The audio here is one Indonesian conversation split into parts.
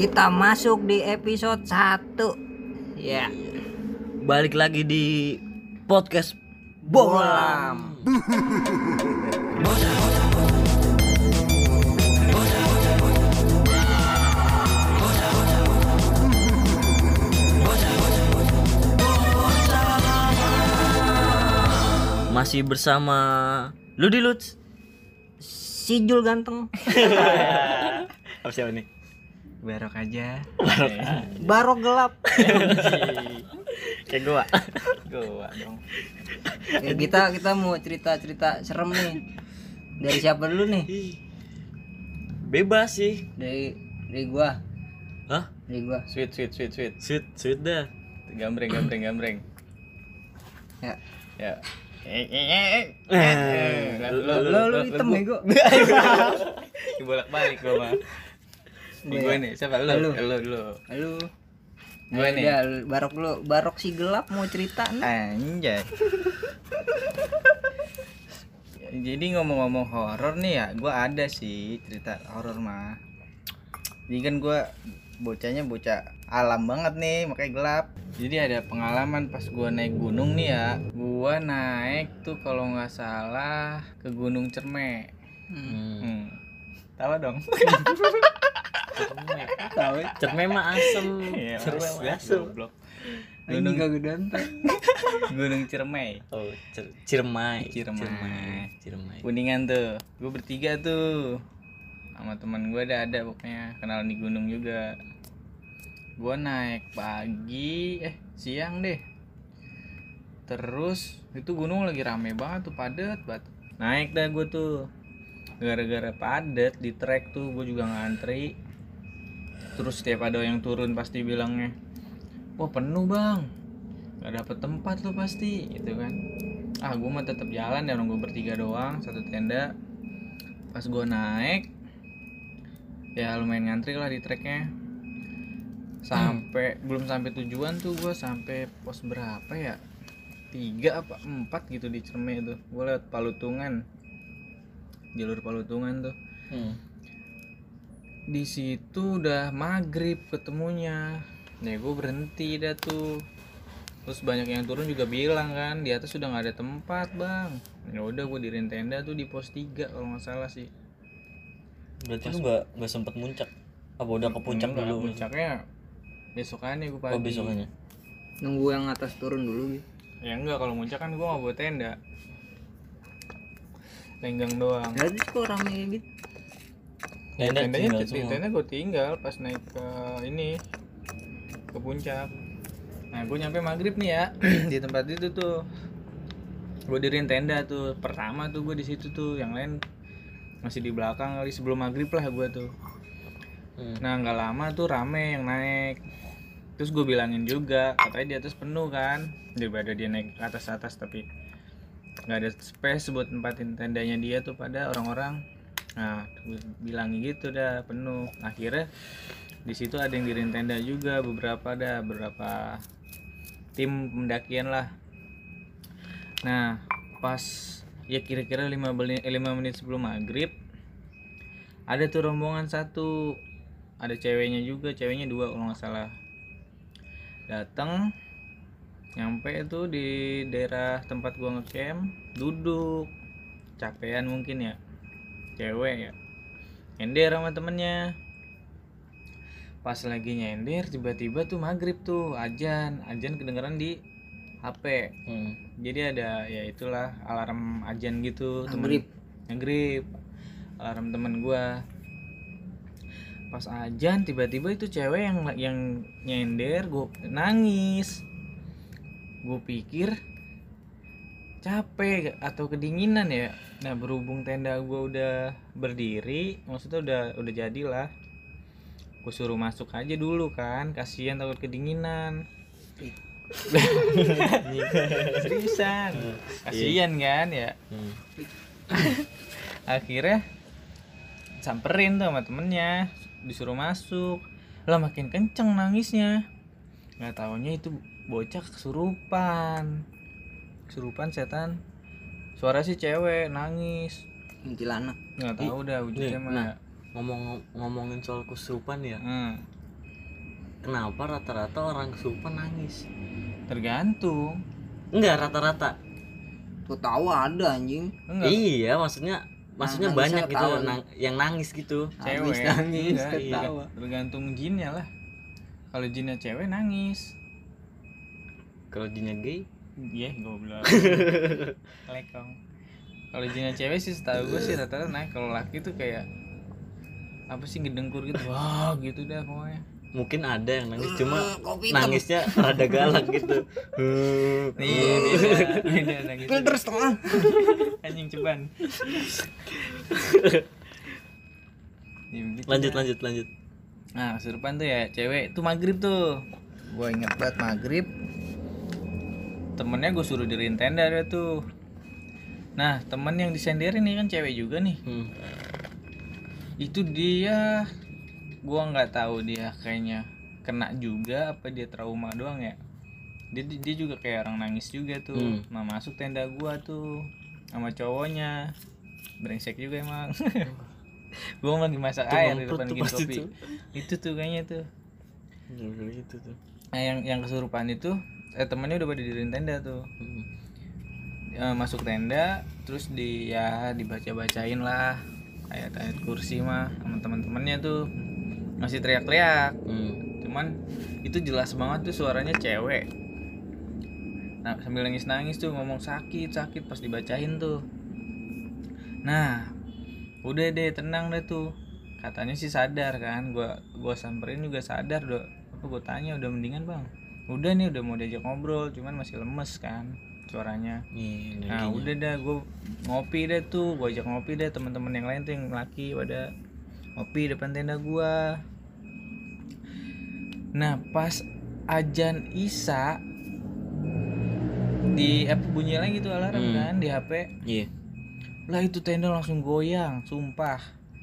Kita masuk di episode 1 Ya Balik lagi di podcast Bolam. Masih bersama Ludi Lutz. Si Jul ganteng Apa siapa nih? Barok aja. Barok gelap Kayak gua. Gua dong. ya, Kita kita mau cerita-cerita serem nih Dari siapa dulu nih? Bebas sih. Dari dari gua Hah? Dari gua Sweet sweet sweet sweet. Sweet, sweet dah. Gambreng gambreng gambreng. Ya Ya. Eh eh eh. Eh, Lu Lo lu hitam bego Bolak balik gua mah. Ini gue nih, siapa lu? Lu. Lu dulu. Halo Gue nih. Ya, Barok dulu Barok si gelap mau cerita nih Anjay. Jadi ngomong-ngomong horor nih ya, gua ada sih cerita horor mah. Jadi kan gua bocahnya bocah alam banget nih, makanya gelap. Jadi ada pengalaman pas gua naik gunung nih ya. Gua naik tuh kalau nggak salah ke Gunung Cerme. Hmm. Hmm. Tawa dong. Tahu Cerme mah asem. Iya, mah asem. Goblok. Kagak ganteng Gunung Ciremai. Oh, Cer- Ciremai. Ciremai. Ciremai. Kuningan tuh. Gue bertiga tuh. Sama teman gue ada ada pokoknya kenal di gunung juga. Gue naik pagi, eh siang deh. Terus itu gunung lagi rame banget tuh padet banget. Naik dah gue tuh. Gara-gara padet di trek tuh gue juga ngantri. Terus setiap ada yang turun pasti bilangnya, wah penuh bang, nggak dapet tempat lo pasti, gitu kan. Ah gue mah tetap jalan ya orang gue bertiga doang, satu tenda. Pas gue naik, ya lumayan ngantri lah di treknya. Sampai belum sampai tujuan tuh gue sampai pos berapa ya? Tiga apa empat gitu di Cerme itu. Gue lewat Palutungan, jalur Palutungan tuh Hmm. di situ udah maghrib ketemunya ya gue berhenti dah tuh terus banyak yang turun juga bilang kan di atas sudah nggak ada tempat bang ya udah gue dirin tenda tuh di pos 3 kalau nggak salah sih Berarti lu nggak nggak sempet muncak? Apa udah ke puncak Enggak, dulu? puncaknya besokannya gue pagi Oh besokannya. Nunggu yang atas turun dulu gitu ya enggak kalau muncak kan gue nggak bawa tenda lenggang doang. Jadi kok rame gitu? Tenda tendanya tinggal semua. tenda gue tinggal pas naik ke ini ke puncak. Nah gue nyampe maghrib nih ya di tempat itu tuh. Gue dirin tenda tuh pertama tuh gue di situ tuh yang lain masih di belakang kali sebelum maghrib lah gue tuh. Hmm. nah nggak lama tuh rame yang naik. Terus gue bilangin juga katanya di atas penuh kan daripada dia naik ke atas atas tapi nggak ada space buat tempatin tendanya dia tuh pada orang-orang nah bilang gitu dah penuh. Akhirnya di situ ada yang dirin tenda juga beberapa dah beberapa tim pendakian lah. Nah pas ya kira-kira 5 menit, eh, 5 menit sebelum maghrib ada tuh rombongan satu. Ada ceweknya juga ceweknya dua kalau nggak salah. Datang nyampe itu di daerah tempat gua ngecamp duduk. Capean mungkin ya. Cewek ya. Nyender sama temennya. Pas lagi nyender tiba-tiba tuh maghrib tuh ajan. Ajan kedengeran di HP Hmm. jadi ada ya itulah alarm ajan gitu. Maghrib. ngegrip alarm temen gua. Pas ajan tiba-tiba itu cewek yang yang nyender gue nangis gue pikir capek atau kedinginan ya. Nah berhubung tenda gua udah berdiri maksudnya udah udah jadilah. Gue suruh masuk aja dulu kan kasihan takut kedinginan. Seriusan. Kasihan kan ya. Hmm. akhirnya samperin tuh sama temennya disuruh masuk. Lah makin kenceng nangisnya. Nggak taunya itu bocah kesurupan. Kesurupan setan. Suara si cewek nangis. Kuntilanak nggak tahu dah wujudnya nih, nah. ngomong ngomongin soal kesurupan ya. Hmm. kenapa rata-rata orang kesurupan nangis? Tergantung. Enggak rata-rata. Tahu ada anjing. enggak. Iya maksudnya maksudnya Nangisnya banyak gitu nang- yang nangis gitu. Cewek. Nangis, nangis, Enggak, iya. ketawa. tergantung jinnya lah. Kalau jinnya cewek nangis kalau jinnya gay? Iya goblok. Lekong. Kalau jinnya cewek sih setahu gue sih rata-rata naik kalau laki tuh kayak apa sih ngedengkur gitu. Wah gitu dah pokoknya. Mungkin ada yang nangis cuma kopi hitam. nangisnya rada galak gitu. Iya beda beda nangis Filter setengah. anjing ceban. Lanjut lanjut lanjut. Nah, kesurupan tuh ya cewek tuh maghrib tuh. Gua inget banget maghrib. Temennya gue suruh diriin tenda dia tuh. Nah, temen yang disenderin nih kan cewek juga nih. Hmm. Itu dia gua nggak tahu dia kayaknya kena juga apa dia trauma doang ya. Dia dia juga kayak orang nangis juga tuh. Hmm. Nah, masuk tenda gua tuh sama cowoknya. Brengsek juga emang. gua lagi masak Itu air di depan tuh pasti kopi. tuh. Itu tuh kayaknya tuh. Gitu tuh Nah, yang yang kesurupan itu eh temennya udah pada diriin tenda tuh. Hmm. Eh, masuk tenda terus di ya dibaca-bacain lah ayat-ayat kursi mah sama teman-temannya tuh masih teriak-teriak. Hmm. Cuman itu jelas banget tuh suaranya cewek. Nah, sambil nangis-nangis tuh ngomong sakit, sakit pas dibacain tuh. Nah, udah deh tenang deh tuh. Katanya sih sadar kan, gua gua samperin juga sadar doh. Aku gua tanya udah mendingan, Bang. Udah nih udah mau diajak ngobrol, cuman masih lemes kan suaranya. Nih, Nah, energinya. udah dah gua ngopi deh tuh, gua ajak ngopi deh teman-teman yang lain tuh yang laki pada ngopi depan tenda gua. Nah, pas ajan Isa di apa bunyi lagi tuh alarm Hmm. kan di HP. Iya. Lah itu tenda langsung goyang, sumpah.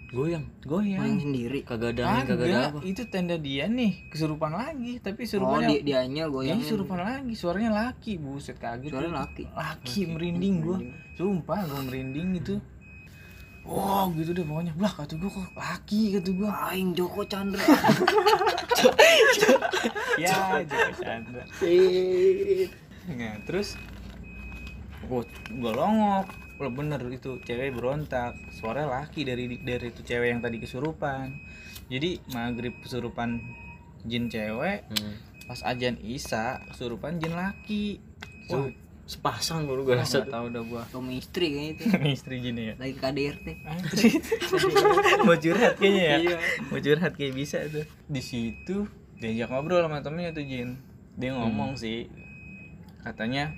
Goyang. Main Goyang. sendiri. Kagak ada kagak ada apa. itu tenda dia nih, kesurupan lagi, tapi Oh, kesurupannya dia dianya Iya, goyang. kesurupan lagi, suaranya laki, buset kaget. Suara gua. laki. Laki merinding gua. Sumpah gua merinding gitu. Wow gitu deh pokoknya Lah kata gua kok laki kata gua Aing Joko Chandra. Ya Joko Chandra Nah terus Gua, gua longok Lah bener itu cewek berontak Suara laki dari dari itu cewek yang tadi kesurupan. Jadi maghrib kesurupan jin cewek Hmm. Pas ajan Isa kesurupan jin laki. Wah, Sepasang baru gue rasa. Tahu dah gua. Suami istri kayaknya itu. Istri jin ya. Lagi KDRT. mau curhat kayaknya ya? Iya. mau curhat kayak bisa tuh. Di situ diajak ngobrol sama temennya tuh Jin. Dia ngomong sih katanya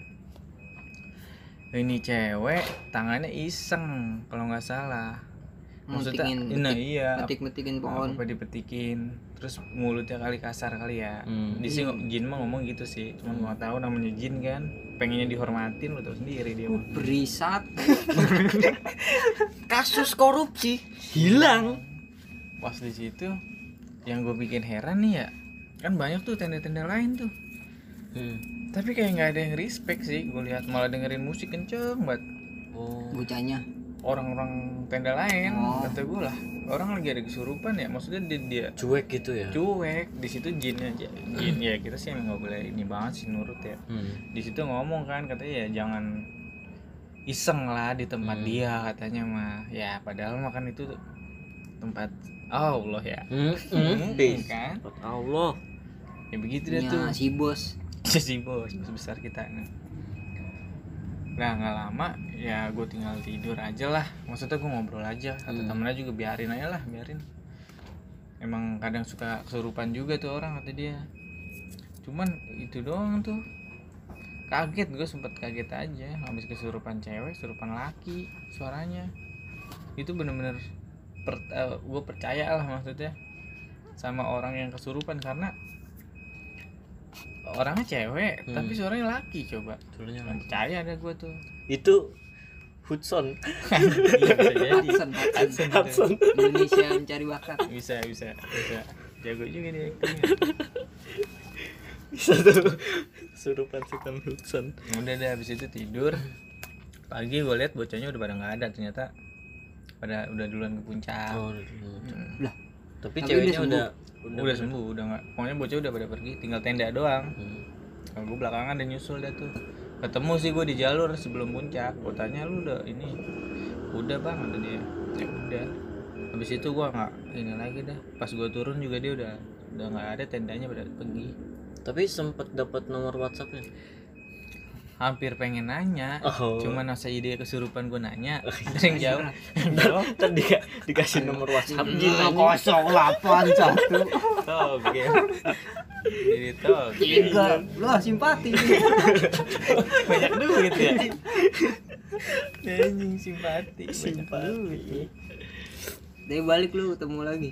ini cewek tangannya iseng kalau nggak salah maksudnya Metikin, nah metik, iya metik-metikin pohon. apa dipetikin terus mulutnya kali kasar kali ya Hmm. di sini Jin mah ngomong gitu sih cuman gua nggak tahu namanya Jin kan pengennya dihormatin lo tau sendiri dia mah. Berisat. kasus korupsi hilang. pas di situ yang gue bikin heran nih ya kan banyak tuh tenda-tenda lain tuh Hmm. Tapi kayak nggak ada yang respect sih gue lihat malah dengerin musik kenceng banget Oh. Bocahnya. orang-orang tenda lain Oh. kata gue lah orang lagi ada kesurupan ya maksudnya dia, dia Cuek gitu ya. cuek di situ jin aja jin ya kita sih emang nggak boleh ini banget sih nurut ya Hmm. di situ ngomong kan katanya ya jangan iseng lah di tempat Hmm. dia katanya mah ya padahal mah kan itu tempat Allah ya Hmm. Hmm, Hmm. kan Allah. ya begitu deh Punya tuh si bos. Si bos. Bos besar kita nah nah nggak lama ya gue tinggal tidur aja lah. Maksudnya gue ngobrol aja. Kata Hmm. temennya juga biarin aja lah biarin. Emang kadang suka kesurupan juga tuh orang kata dia. Cuman itu doang tuh. Kaget gue sempet kaget aja. Habis kesurupan cewek kesurupan laki suaranya. Itu bener-bener per, gue percaya lah maksudnya sama orang yang kesurupan. Karena orangnya cewek Hmm. tapi suaranya laki coba Suaranya lagi. percaya ada gue tuh Itu Hudson. Iya, bisa jadi Hudson, Hudson. Hudson. Indonesia mencari bakat. bisa bisa bisa jago juga dia actingnya. Bisa tuh. Surupan sukan Hudson. udah deh habis itu tidur pagi gue lihat bocahnya udah pada nggak ada ternyata pada udah duluan ke puncak Oh, Hmm. Lah, tapi Tapi ceweknya dia udah udah, sembuh udah nggak pokoknya bocah udah pada pergi tinggal tenda doang. Hmm. kalau gue belakangan dan nyusul dah tuh. Ketemu sih gue di jalur sebelum puncak. Gue tanya lu udah ini? Udah bang ada dia. Ya udah. Habis itu gue nggak ini lagi dah. Pas gue turun juga dia udah udah nggak ada tendanya pada pergi. Tapi sempet dapat nomor WhatsAppnya hampir pengen nanya. Oh. Cuman masa ide kesurupan gue nanya sering jauh jauh ntar dia dikasih nomor WhatsApp. Anjing. kosong delapan satu toge jadi toge tiga. Lah simpati. Banyak duit ya? Anjing simpati. Duit. Dari balik lu ketemu lagi?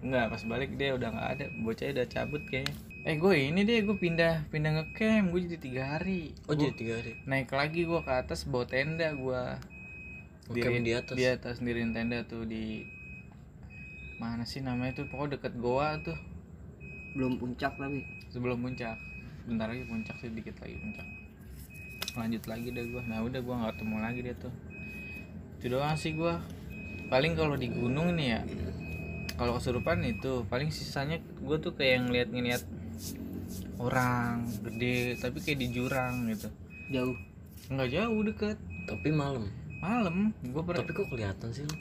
Enggak, pas balik dia udah nggak ada. Bocah udah cabut kayaknya. Eh gue ini deh, gue pindah pindah ngecamp. Gue jadi tiga hari. oh jadi tiga hari Naik lagi gue ke atas bawa tenda gue. Ngecamp di atas? Di atas sendiriin tenda tuh di mana sih namanya tuh pokoknya deket goa tuh belum puncak tapi sebelum puncak bentar lagi puncak sih dikit lagi puncak lanjut lagi deh gue nah udah gue nggak ketemu lagi dia tuh itu doang sih gue paling kalau di gunung nih ya kalau kesurupan itu paling sisanya gue tuh kayak ngeliat ngeliat orang gede tapi kayak di jurang gitu. Jauh? Nggak jauh deket. Tapi malam. Malam? Gue per tapi kok kelihatan sih lu?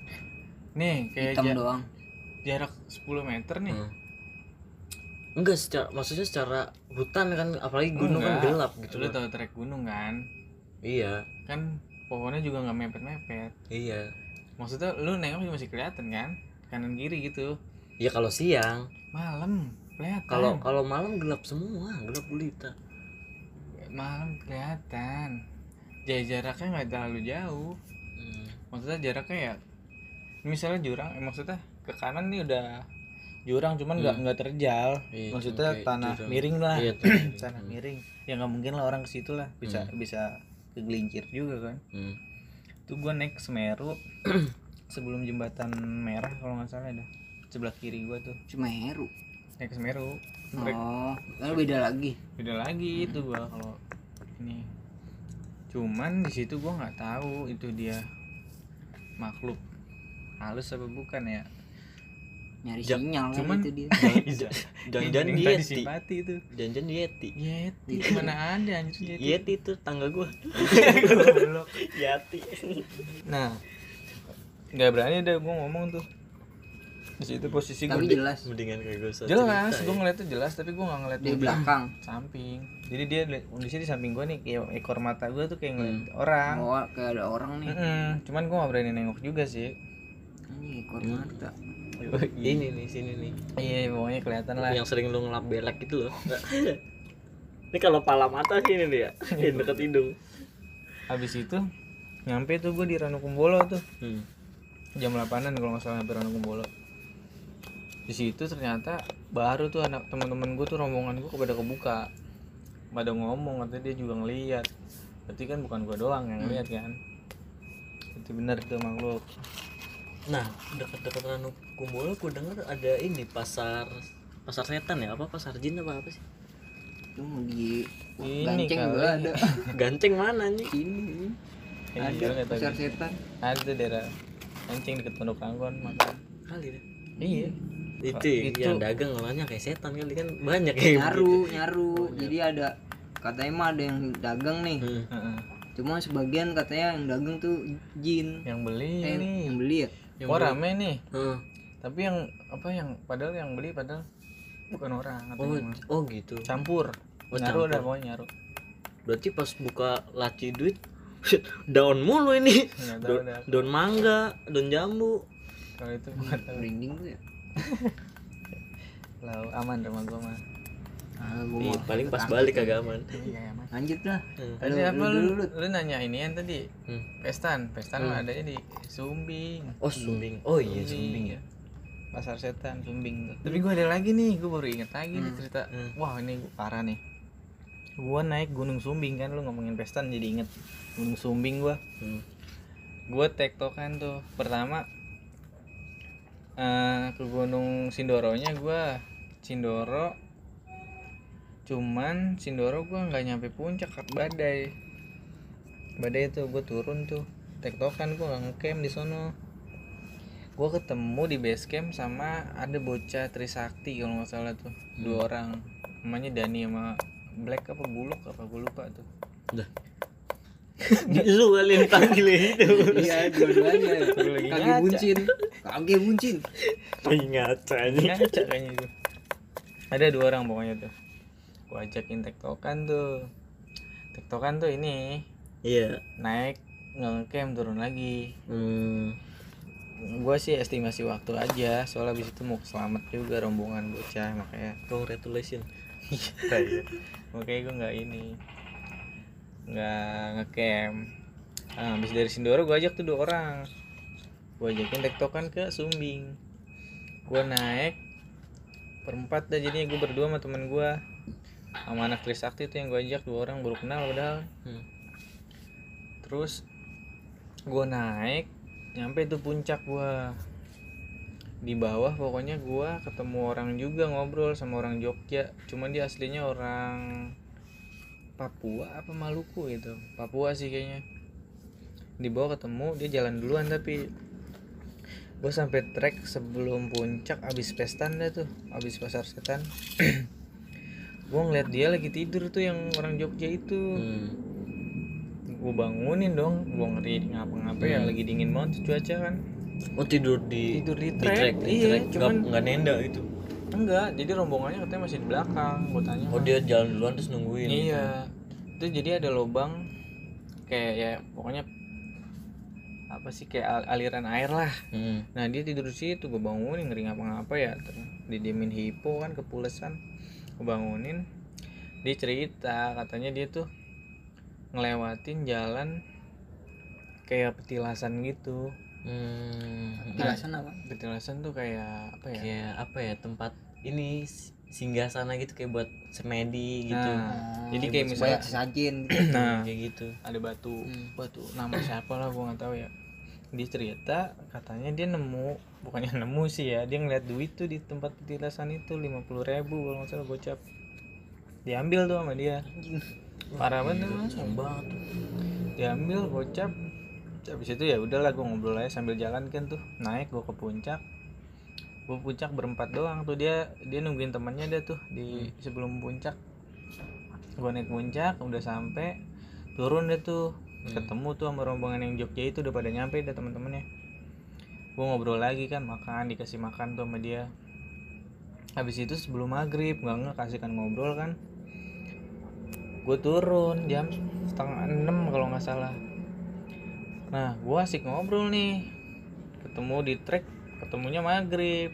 Nih kayak hitam ja- doang. jarak 10 meter nih. Hmm. enggak secara maksudnya secara hutan kan apalagi gunung kan Enggak. gelap gitu lu loh. tahu trek gunung kan? Iya. Kan pohonnya juga nggak mepet mepet iya. Maksudnya lu nengok masih kelihatan kan? Kanan kiri gitu. Iya kalau siang. Malam kelihatan kalau kalau malam gelap semua gelap gulita. Malam kelihatan. Jaya jaraknya nggak terlalu jauh. Hmm. maksudnya jaraknya ya misalnya jurang eh, maksudnya ke kanan nih udah jurang cuman nggak nggak terjal. Iya, maksudnya oke, tanah jurang. miring lah. Iya, tanah Hmm. miring. Ya nggak mungkin lah orang ke situ lah. Bisa bisa kegelincir juga kan. Hmm. tuh gua naik Semeru. Sebelum jembatan merah kalau nggak salah ada. Sebelah kiri gua tuh. Semeru naik ke Semeru. Oh kan beda lagi? Beda lagi itu gua kalau ini. Cuman di situ gua nggak tahu itu dia makhluk halus apa bukan ya. Nyari Ja- sinyal kan cuman- itu dia. Jangan-jangan tadi Yeti. simpati itu. Jangan-jangan Yeti. Yeti mana ada anjir Yeti. Yeti itu tangga gua. Goblok. Yeti nah nggak berani deh gua ngomong tuh di situ posisi tapi di- jelas. Mendingan kayak gue jelas gua ngeliatnya jelas tapi gua nggak ngeliat di dia belakang. samping. Jadi dia kondisi di samping gua nih kayak ekor mata gua tuh kayak ngeliat Hmm. orang. Oh kayak ada orang nih. Mm-mm. cuman gua nggak berani nengok juga sih. Ini ekor mata. Ini nih sini nih. Iya pokoknya kelihatan lah. Yang sering lu ngelap belek gitu loh. Ini kalau pala mata sini nih ya Ini deket hidung. Habis itu nyampe tuh gue di Ranukumbolo tuh. Hmm. jam 8an kalau nggak salah hampir Ranukumbolo di situ ternyata baru tuh anak teman-teman gue tuh rombongan gue pada kebuka. Pada ngomong katanya dia juga ngeliat. Berarti kan bukan gue doang yang ngeliat kan? Itu benar tuh makhluk nah dekat-dekat Ranu Kumbolo gue denger ada ini pasar pasar setan ya? Apa pasar jin apa apa sih? Itu mau di Ini ganceng juga ada. Ganceng mana nih ini Iya, ada pasar setan. Ada daerah anjing deket pondok angkon makan kali deh. Iya itu, Itu- yang dagang orangnya kayak setan kali kan banyak kayak nyaru nyaru. Jadi ada katanya mah ada yang dagang nih. Hmm. Heeh. cuma sebagian katanya yang dagang tuh jin. Yang beli eh, nih yang beli ya? Oh rame nih. Heeh. tapi yang apa yang padahal yang beli padahal bukan orang oh oh gitu. Campur. Oh, nyaru campur. ada pokoknya nyaru. Berarti pas buka laci duit daun mulu ini. Daun, daun mangga daun jambu. Kalau itu tahu merinding tuh ya Lau, aman rumah gua mah ah, gua Ih, paling pas balik kagak aman. Iya aman lanjut lah. Hmm. tadi Lu- apa lu lu, dulu, lu, nanya ini yang tadi. Hmm. pestan pestan mah adanya di Sumbing. Oh sumbing. Oh iya sumbing ya. pasar setan Sumbing tuh. Tapi gua ada lagi nih gua baru inget lagi nih cerita. Hmm. wah ini gua parah nih. Gua naik gunung Sumbing kan lu ngomongin pestan jadi inget gunung Sumbing gua. Hmm. gue tektokan tuh. Pertama eh ke gunung Sindoronya gue Sindoro cuman Sindoro gue nggak nyampe puncak badai. Badai tuh gue turun tuh. Tektokan gue nggak ngecamp di sono. Gua ketemu di base camp sama ada bocah Trisakti kalau nggak salah tuh. Dua orang. Namanya Dani sama Black apa Buluk apa gue lupa tuh. Udah lu kalian panggil itu. Iya dua-duanya Gua lagi kaki buncin. Kaki buncin. Ngaca kayaknya itu. Ada dua orang pokoknya tuh. Gua ajakin tektokan tuh. Tektokan tuh ini iya. naik ngecamp turun lagi. Hmm. gue sih estimasi waktu aja soalnya abis itu mau selamat juga rombongan bocah makanya. Congratulations. Iya. Makanya gue nggak ini nggak ngecamp. Nah, habis dari Sindoro gue ajak tuh dua orang. Gue ajakin tektokan ke Sumbing. Gue naik perempat dah jadinya gue berdua sama temen gue sama anak Trisakti tuh yang gue ajak dua orang baru kenal padahal. Hmm. terus gue naik nyampe tuh puncak gua. Di bawah pokoknya gua ketemu orang juga ngobrol sama orang Jogja. Cuman dia aslinya orang Papua apa Maluku gitu. Papua sih kayaknya. Di bawah ketemu dia jalan duluan tapi gue sampai trek sebelum puncak abis pestan dah tuh abis pasar setan. Gue ngeliat dia lagi tidur tuh yang orang Jogja itu. Hmm. gue bangunin dong gue ngeri ngapa-ngapa ya lagi dingin banget cuaca kan. Oh tidur di tidur di di trek, trek di iya trek. Cuman nggak nggak nenda itu enggak jadi rombongannya katanya masih di belakang gue tanya oh dia jalan duluan terus nungguin. Iya. Itu jadi ada lubang kayak ya pokoknya apa sih kayak al- aliran air lah. Hmm. nah dia tidur di situ gue bangunin ngeri ngapa-ngapa ya. Terus didiemin hipo kan kepulesan. Gue bangunin dia cerita katanya dia tuh ngelewatin jalan kayak petilasan gitu. Hmm. Jelasan apa? petilasan tuh kayak apa ya? Kayak apa ya tempat ini singgah sana gitu kayak buat semedi gitu. Nah, jadi Kayak misalnya sesajen nah. kayak gitu. Ada batu. Hmm. batu. Nama siapa lah gua nggak tahu ya. Dia cerita katanya dia nemu bukannya nemu sih ya dia ngeliat duit tuh di tempat petilasan itu lima puluh ribu kalau nggak salah gocap. Diambil tuh sama dia. Parah banget banget diambil gocap. Habis itu ya udahlah gue ngobrol aja sambil jalan kan tuh. Naik gue ke puncak gue puncak berempat doang tuh. Dia dia nungguin temannya dia tuh di sebelum puncak. Gue naik puncak udah sampai turun deh tuh. Ketemu tuh sama rombongan yang Jogja itu udah pada nyampe dah teman-temannya gue ngobrol lagi kan makan dikasih makan tuh sama dia. Habis itu sebelum maghrib nggak nggak kasihkan ngobrol kan. Gue turun jam setengah enam kalau nggak salah. Nah gue asik ngobrol nih. Ketemu di trek ketemunya maghrib.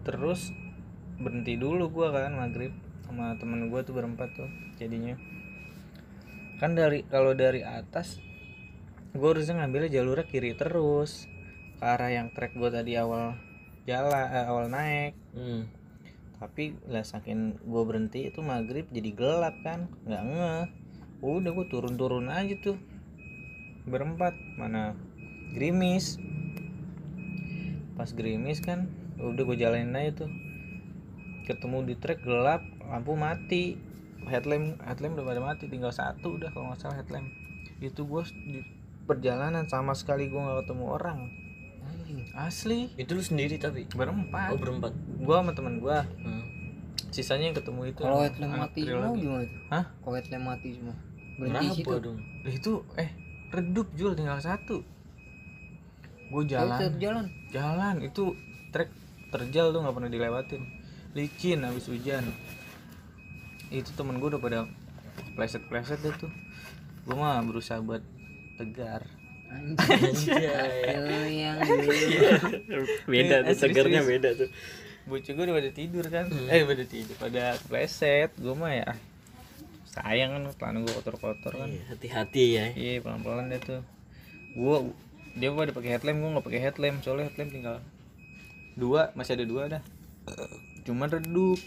Terus berhenti dulu gue kan maghrib sama temen gue tuh berempat tuh jadinya. Kan dari kalau dari atas gue harusnya ngambilnya jalurnya kiri terus ke arah yang trek gue tadi awal jalan eh, awal naik. Hmm. tapi lah saking gue berhenti itu maghrib jadi gelap kan nggak ngeh. Udah gue turun-turun aja tuh berempat mana gerimis pas gerimis kan udah gue jalanin aja tuh. Ketemu di trek gelap lampu mati. Headlamp headlamp udah pada mati tinggal satu udah kalau nggak salah headlamp. Itu gue di perjalanan sama sekali gue nggak ketemu orang. Asli. Itu lu sendiri tapi? Berempat. Oh berempat. Gue sama teman gue hmm. sisanya yang ketemu itu kalau headlamp mati semua gimana tuh? Hah? kalau headlamp mati semua. Berhenti kenapa situ. dong? Itu eh redup jual tinggal satu gue jalan. tetap jalan. Jalan itu trek terjal tuh nggak pernah dilewatin. Licin habis hujan. Itu temen gue udah pada pleset pleset deh tuh. Gue mah berusaha buat tegar. Anjay. Yang dulu. Beda Eh, tuh segernya serius. beda tuh. Bocah gue udah pada tidur kan. Eh pada tidur pada pleset. Gue mah ya sayang kan celana gue kotor kotor kan. Iya, hati-hati ya. Iya pelan pelan deh tuh. Gua dia pada pakai headlamp gua nggak pakai headlamp soalnya headlamp tinggal dua masih ada dua dah cuman redup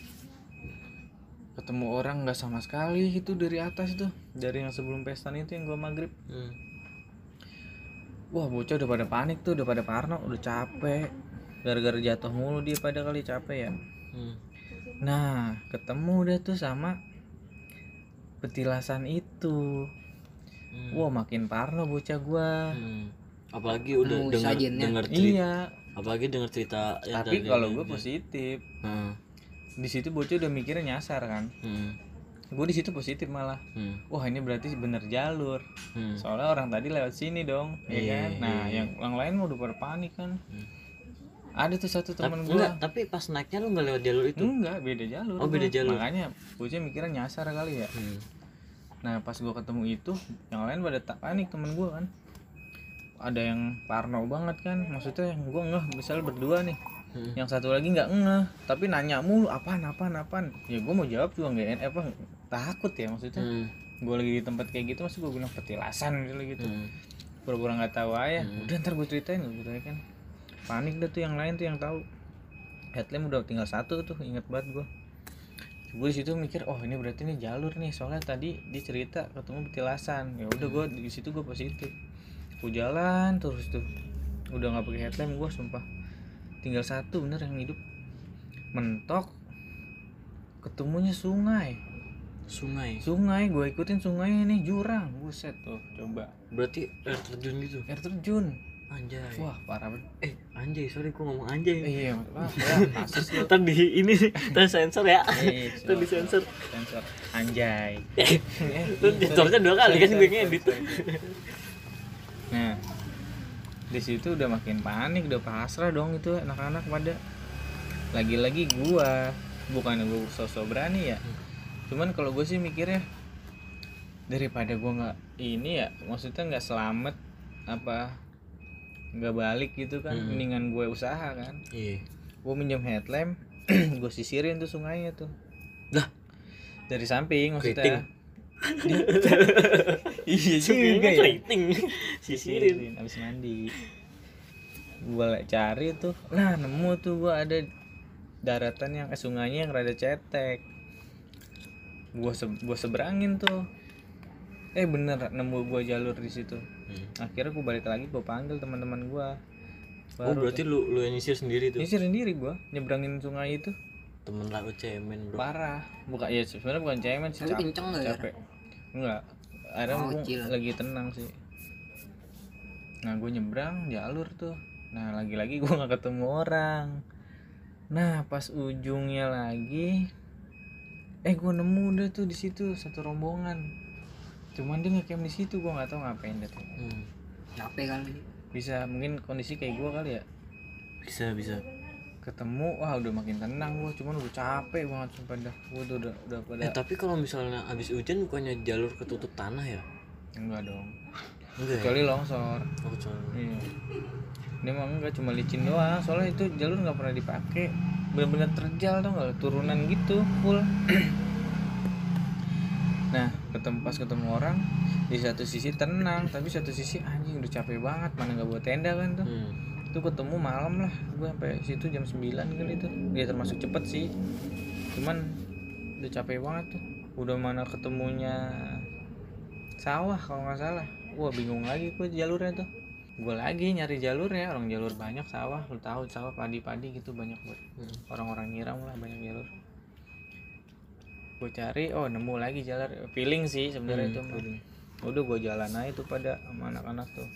ketemu orang nggak sama sekali gitu dari atas tuh dari yang sebelum pestan itu yang gua maghrib hmm. wah bocah udah pada panik tuh udah pada parno udah capek gara-gara jatuh mulu dia pada kali capek ya Hmm. nah ketemu deh tuh sama petilasan itu Hmm. wah makin parno bocah gua Hmm. Apalagi udah Nemu dengar dengar cerita iya. apalagi dengar cerita yang tapi kalau gue positif. Hmm, di situ bocah udah mikirnya nyasar kan? Hmm, gue di situ positif malah. Hmm, wah ini berarti bener jalur. Hmm. soalnya orang tadi lewat sini dong ya Iya, kan? nah iya. yang yang lain mau udah pada panik kan. Hmm. ada tuh satu teman gue tapi pas naiknya lu nggak lewat jalur itu? Enggak beda jalur. Oh, beda gua. jalur. makanya bocah mikirnya nyasar kali ya. Hmm, nah pas gue ketemu itu yang lain pada tak panik temen gue kan ada yang parno banget kan. Maksudnya yang gue ngeh misalnya berdua nih. Hmm. yang satu lagi nggak ngeh tapi nanya mulu apaan apaan apaan? Ya gue mau jawab juga nggak en- apa takut ya maksudnya. Hmm, gue lagi di tempat kayak gitu masih gue bilang petilasan gitu gitu. Hmm. pura-pura nggak tahu aja. Hmm. udah ntar gue ceritain gue ceritain kan. Panik dah tuh yang lain tuh yang tahu. Headlamp udah tinggal satu tuh inget banget gue gue di situ mikir oh ini berarti ini jalur nih. Soalnya tadi dia cerita ketemu petilasan. Ya udah gue di situ gue positif gue jalan terus tuh. Udah nggak pakai headlamp gue sumpah. Tinggal satu bener yang hidup. Mentok ketemunya sungai. Sungai. Sungai gue ikutin sungai nih jurang. Buset. Tuh coba. Berarti air terjun gitu? Air terjun. Anjay. Wah parah banget. Eh anjay sorry gua ngomong anjay. Iya ya lu. Ntar di ini ntar sensor ya. Eh, ntar di sensor. sensor. Anjay. Itu sensornya dua kali kan gue ngedit nah di situ udah makin panik udah pasrah dong itu anak-anak pada. Lagi-lagi gua bukan gua sosok berani ya. Cuman kalau gue sih mikirnya daripada gua nggak ini ya maksudnya nggak selamat apa nggak balik gitu kan Hmm. mendingan gue usaha kan. Iya. Gue minjem headlamp gue sisirin tuh sungainya tuh. Lah? dari samping maksudnya iya juga ya. Keriting. sisirin. Habis mandi. Gue cari tuh nah nemu tuh gue ada daratan yang eh, sungainya yang rada cetek. Gue se gua seberangin tuh. Eh bener nemu gue jalur di situ. Hmm. akhirnya gue balik lagi gue panggil teman-teman gue oh berarti lu lu yang nyisir sendiri tuh? Nyisir sendiri gue nyebrangin sungai itu temen laut cemen bro. Parah. Bukan ya sebenarnya bukan cemen sih Tapi kenceng nggak ya? capek. Enggak ada Oh, lagi tenang sih. Nah gue nyebrang jalur tuh. Nah lagi-lagi gue nggak ketemu orang. Nah pas ujungnya lagi eh gue nemu deh tuh di situ satu rombongan. Cuman dia ngecamp di situ gue nggak tahu ngapain deh tuh. hmm. capek kali bisa mungkin kondisi kayak gue kali ya. Bisa bisa ketemu wah udah makin tenang gue cuman udah capek banget sumpah dah gue tuh udah udah pada eh tapi kalau misalnya abis hujan bukannya jalur ketutup tanah ya? Enggak dong. Enggak ya? Kecuali longsor. Oh, kecuali. iya. Ini emang enggak cuma licin doang soalnya itu jalur nggak pernah dipakai. Bener-bener terjal tuh nggak turunan gitu full. Nah ketemu pas ketemu orang di satu sisi tenang tapi satu sisi anjing udah capek banget mana nggak buat tenda kan tuh. Hmm. Itu ketemu malam lah gue sampai situ jam 9 kali itu. Dia termasuk cepet sih. Cuman udah capek banget tuh. Udah mana ketemunya sawah kalau nggak salah. Wah bingung lagi gue jalurnya tuh. Gue lagi nyari jalurnya orang jalur banyak sawah. Lu tahu sawah padi-padi gitu banyak buat Hmm. orang-orang nyiram lah banyak jalur. Gue cari oh nemu lagi jalur. Feeling sih sebenarnya Hmm, itu feeling. udah gue jalan aja tuh pada sama anak-anak tuh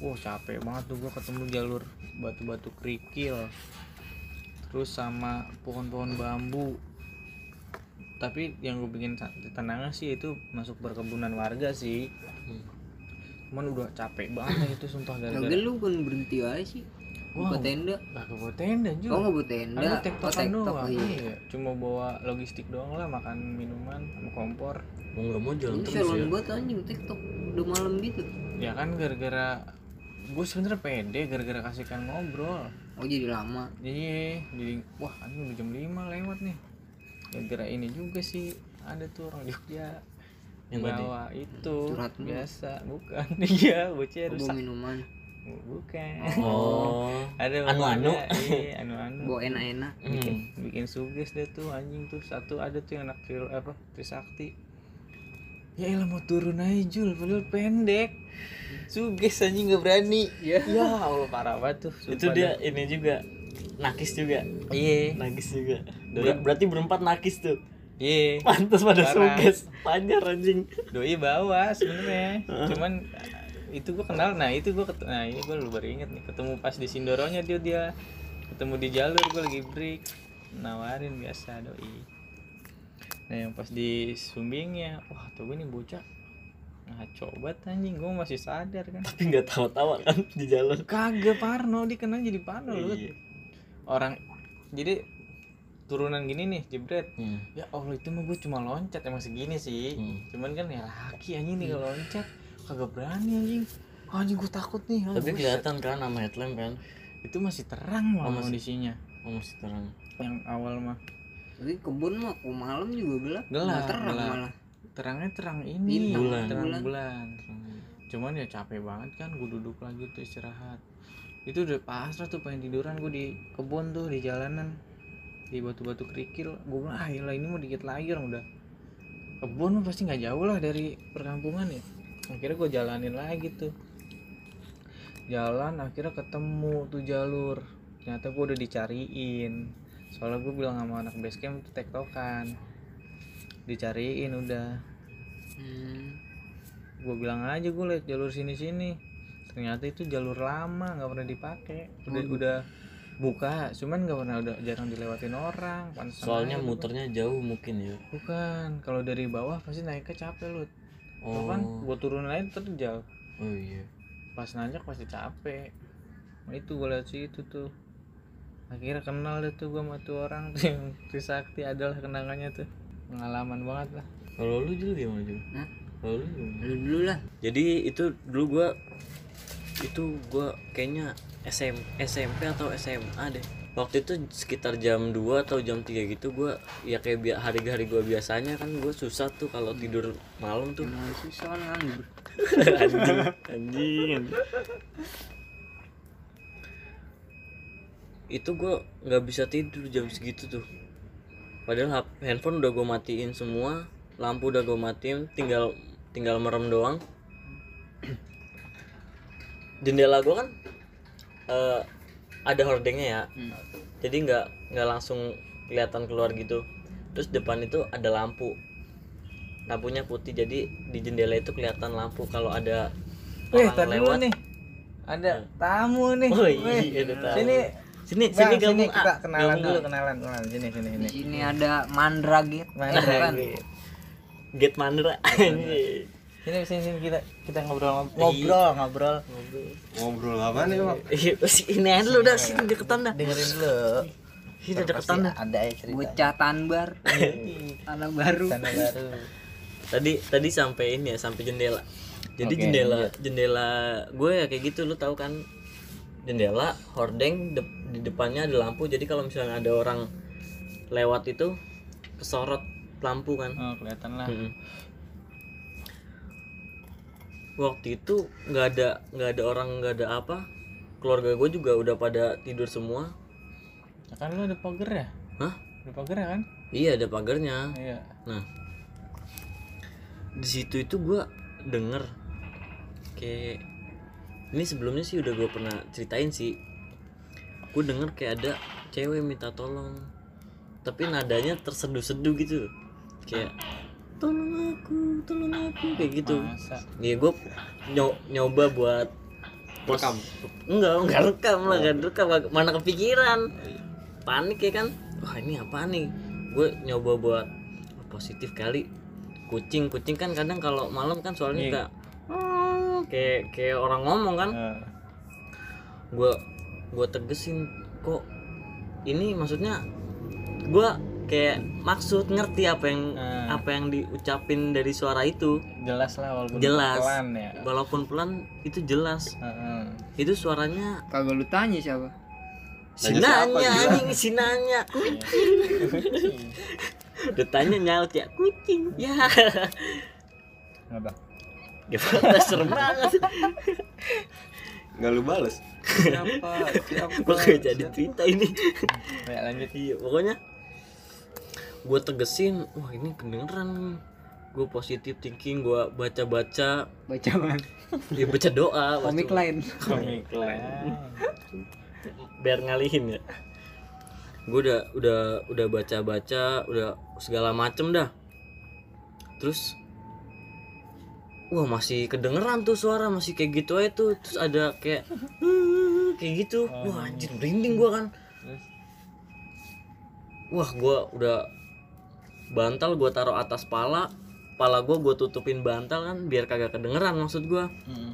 wah capek banget tuh gue ketemu jalur batu-batu kerikil. Terus sama pohon-pohon bambu. Tapi yang gue bikin tenangnya sih itu masuk perkebunan warga sih. Hmm. cuman udah capek banget itu sumpah Lagian gara-gara. lu kan berhenti aja sih. Wow. tenda. gak ke bawa tenda juga oh nggak buat tenda. Aku oh tektokan tektok doang. oh, iya. iya. Cuma bawa logistik doang lah Makan minuman sama kompor. Mau nggak mau jalan ini terus ya. salon buat anjing tiktok udah malam gitu. Ya kan gara-gara Gue sebenernya pede Gara-gara kasihkan ngobrol. Oh jadi lama? Iya Jadi wah ini udah jam 5 lewat nih. Gara-gara ini juga sih Ada tuh orang Jogja Yang tadi? bawa itu Curhat biasa bukan. Iya bocah bawa rusak. minuman? Bukan. Oh. Ada Anu-anu. ada, iya anu anu bawa enak-enak. Bikin bikin suges deh tuh anjing tuh. Satu ada tuh yang anak Tril apa Trisakti. Ya elah mau turun aja Jul padahal pendek suges anjing nggak berani. Ya ya Allah parah banget tuh. Itu dia ini juga nakis juga. Iya. Nakis juga. Ber- berarti berempat nakis tuh. Iya. Pantas pada suges. Panjar anjing. Doi bawa sebenarnya. Cuman itu gue kenal nah itu gue nah ini gue baru inget nih. Ketemu pas di Sindoronya dia dia. Ketemu di jalur gue lagi break. Nawarin biasa doi. Nah yang pas di Sumbingnya wah tuh gue nih bocah nah coba anjing gue masih sadar kan. Tapi nggak tawa-tawa kan di jalan. Kagak Parno dia kenal jadi Parno lu Iya. orang jadi turunan gini nih jebret. Hmm. ya Allah itu mah gue cuma loncat emang segini sih. Hmm. cuman kan ya laki anjing nih kalau loncat. Kagak berani anjing. Anjing gue takut nih. Ah, tapi kelihatan kan sama headlamp kan. Itu masih terang malah Oh, masih- kondisinya. oh masih terang. Yang awal mah. Tapi kebun mah kok malam juga gelap. Gelap, terang gelap. malah. Terangnya terang ini Bulan. terang bulan. bulan. Cuman ya capek banget kan gue duduk lagi tuh istirahat. Itu udah pasrah tuh pengen tiduran gue di kebun tuh di jalanan. Di batu-batu kerikil. Gue bilang ah yalah, ini mau dikit lagi orang udah. Kebun mah pasti nggak jauh lah dari perkampungan ya. Akhirnya gue jalanin lagi tuh. Jalan akhirnya ketemu tuh jalur. Ternyata gue udah dicariin. Soalnya gue bilang sama anak basecamp tuh tektokan dicariin udah. Hmm. gue bilang aja gue liat jalur sini sini ternyata itu jalur lama nggak pernah dipakai udah udah buka cuman nggak pernah udah jarang dilewatin orang pantesan soalnya aja. muternya jauh mungkin ya. Bukan kalau dari bawah pasti naiknya capek lu oh. Kan gue turun aja terjal. Oh iya. Pas nanjak pasti capek. Nah, itu gue liat situ tuh. Akhirnya kenal deh tuh gue sama tuh orang tuh yang Trisakti adalah kenangannya tuh pengalaman banget lah kalau lu dulu gimana Jul? Hah? kalau lu gimana? Lu dulu lah. jadi itu dulu gua itu gua kayaknya SM, SMP atau SMA deh waktu itu sekitar jam 2 atau jam 3 gitu gua ya kayak bi- hari-hari gua biasanya kan gua susah tuh kalau tidur malam tuh Emang susah kan nganggur. anjing anjing itu gua nggak bisa tidur jam segitu tuh padahal hap- handphone udah gue matiin semua lampu udah gue matiin tinggal tinggal merem doang jendela gua kan eh, ada hordengnya ya Hmm. jadi nggak nggak langsung kelihatan keluar gitu terus depan itu ada lampu lampunya putih jadi di jendela itu kelihatan lampu kalau ada Wih, orang dulu nih. Ada tamu nih. Oh iya, ada tamu. Sini, sini Bang, sini sini gabung kita ah. kenalan Gabung, dulu, kenalan, kenalan. Sini, sini, Di sini. sini ada Mandra gitu. Mana kan? lagi? Get Mandra. Sini, sini, sini kita kita ngobrol, Iya. ngobrol, ngobrol. Ngobrol apa nih bang? Iya, sini aja lu udah sini deketan dah. Dengerin dulu. Sini deketan dah. Ada ya cerita. Bocah tanbar. Tanah baru. Tanah baru. Tadi tadi sampai ini ya, sampai jendela. Jadi Oke, jendela jendela gue ya kayak gitu lu tahu kan jendela hordeng dep- di depannya ada lampu jadi kalau misalnya ada orang lewat itu kesorot lampu kan Oh, kelihatan lah. Mm-mm. waktu itu nggak ada nggak ada orang nggak ada apa keluarga gue juga udah pada tidur semua Nah, kan lu ada pagar ya? Hah? Ada pagar ya kan? iya ada pagarnya Iya. nah di situ itu gue denger kayak ini sebelumnya sih udah gue pernah ceritain sih gue denger kayak ada cewek minta tolong tapi nadanya terseduh-seduh gitu kayak tolong aku tolong aku kayak gitu Masa? Iya gue nyoba buat Rekam. Enggak, enggak rekam lah, enggak rekam. Mana kepikiran. Panik ya kan. Wah, ini apa nih? Gue nyoba buat positif kali. Kucing, kucing kan kadang kalau malam kan soalnya Iya. Kayak kayak kayak orang ngomong kan. Eh, Gue gue tegesin kok ini maksudnya gue kayak maksud ngerti apa yang Eh. apa yang diucapin dari suara itu jelas lah walaupun Jelas. pelan ya. walaupun pelan itu jelas Heeh. itu suaranya Kagak lu tanya siapa? si Nanya siapa nanya juga? anjing si nanya kucing udah tanya nyaut ya kucing ya? gimana serem banget Nggak lu bales. Siapa? Siapa? gue kayak jadi cerita ini Ya lanjut. iya pokoknya gue tegesin wah ini kedengeran gue positif thinking gue baca baca Baca banget. ya baca doa Komik lain. Komik lah. biar ngalihin ya gue udah udah udah baca baca udah segala macem dah terus wah masih kedengeran tuh suara masih kayak gitu aja tuh. Terus ada kayak "Hmm," kayak gitu. Wah anjir merinding gua kan. Terus? wah gua udah bantal gua taruh atas pala. Pala gua gua tutupin bantal kan biar kagak kedengeran maksud gua. Mm.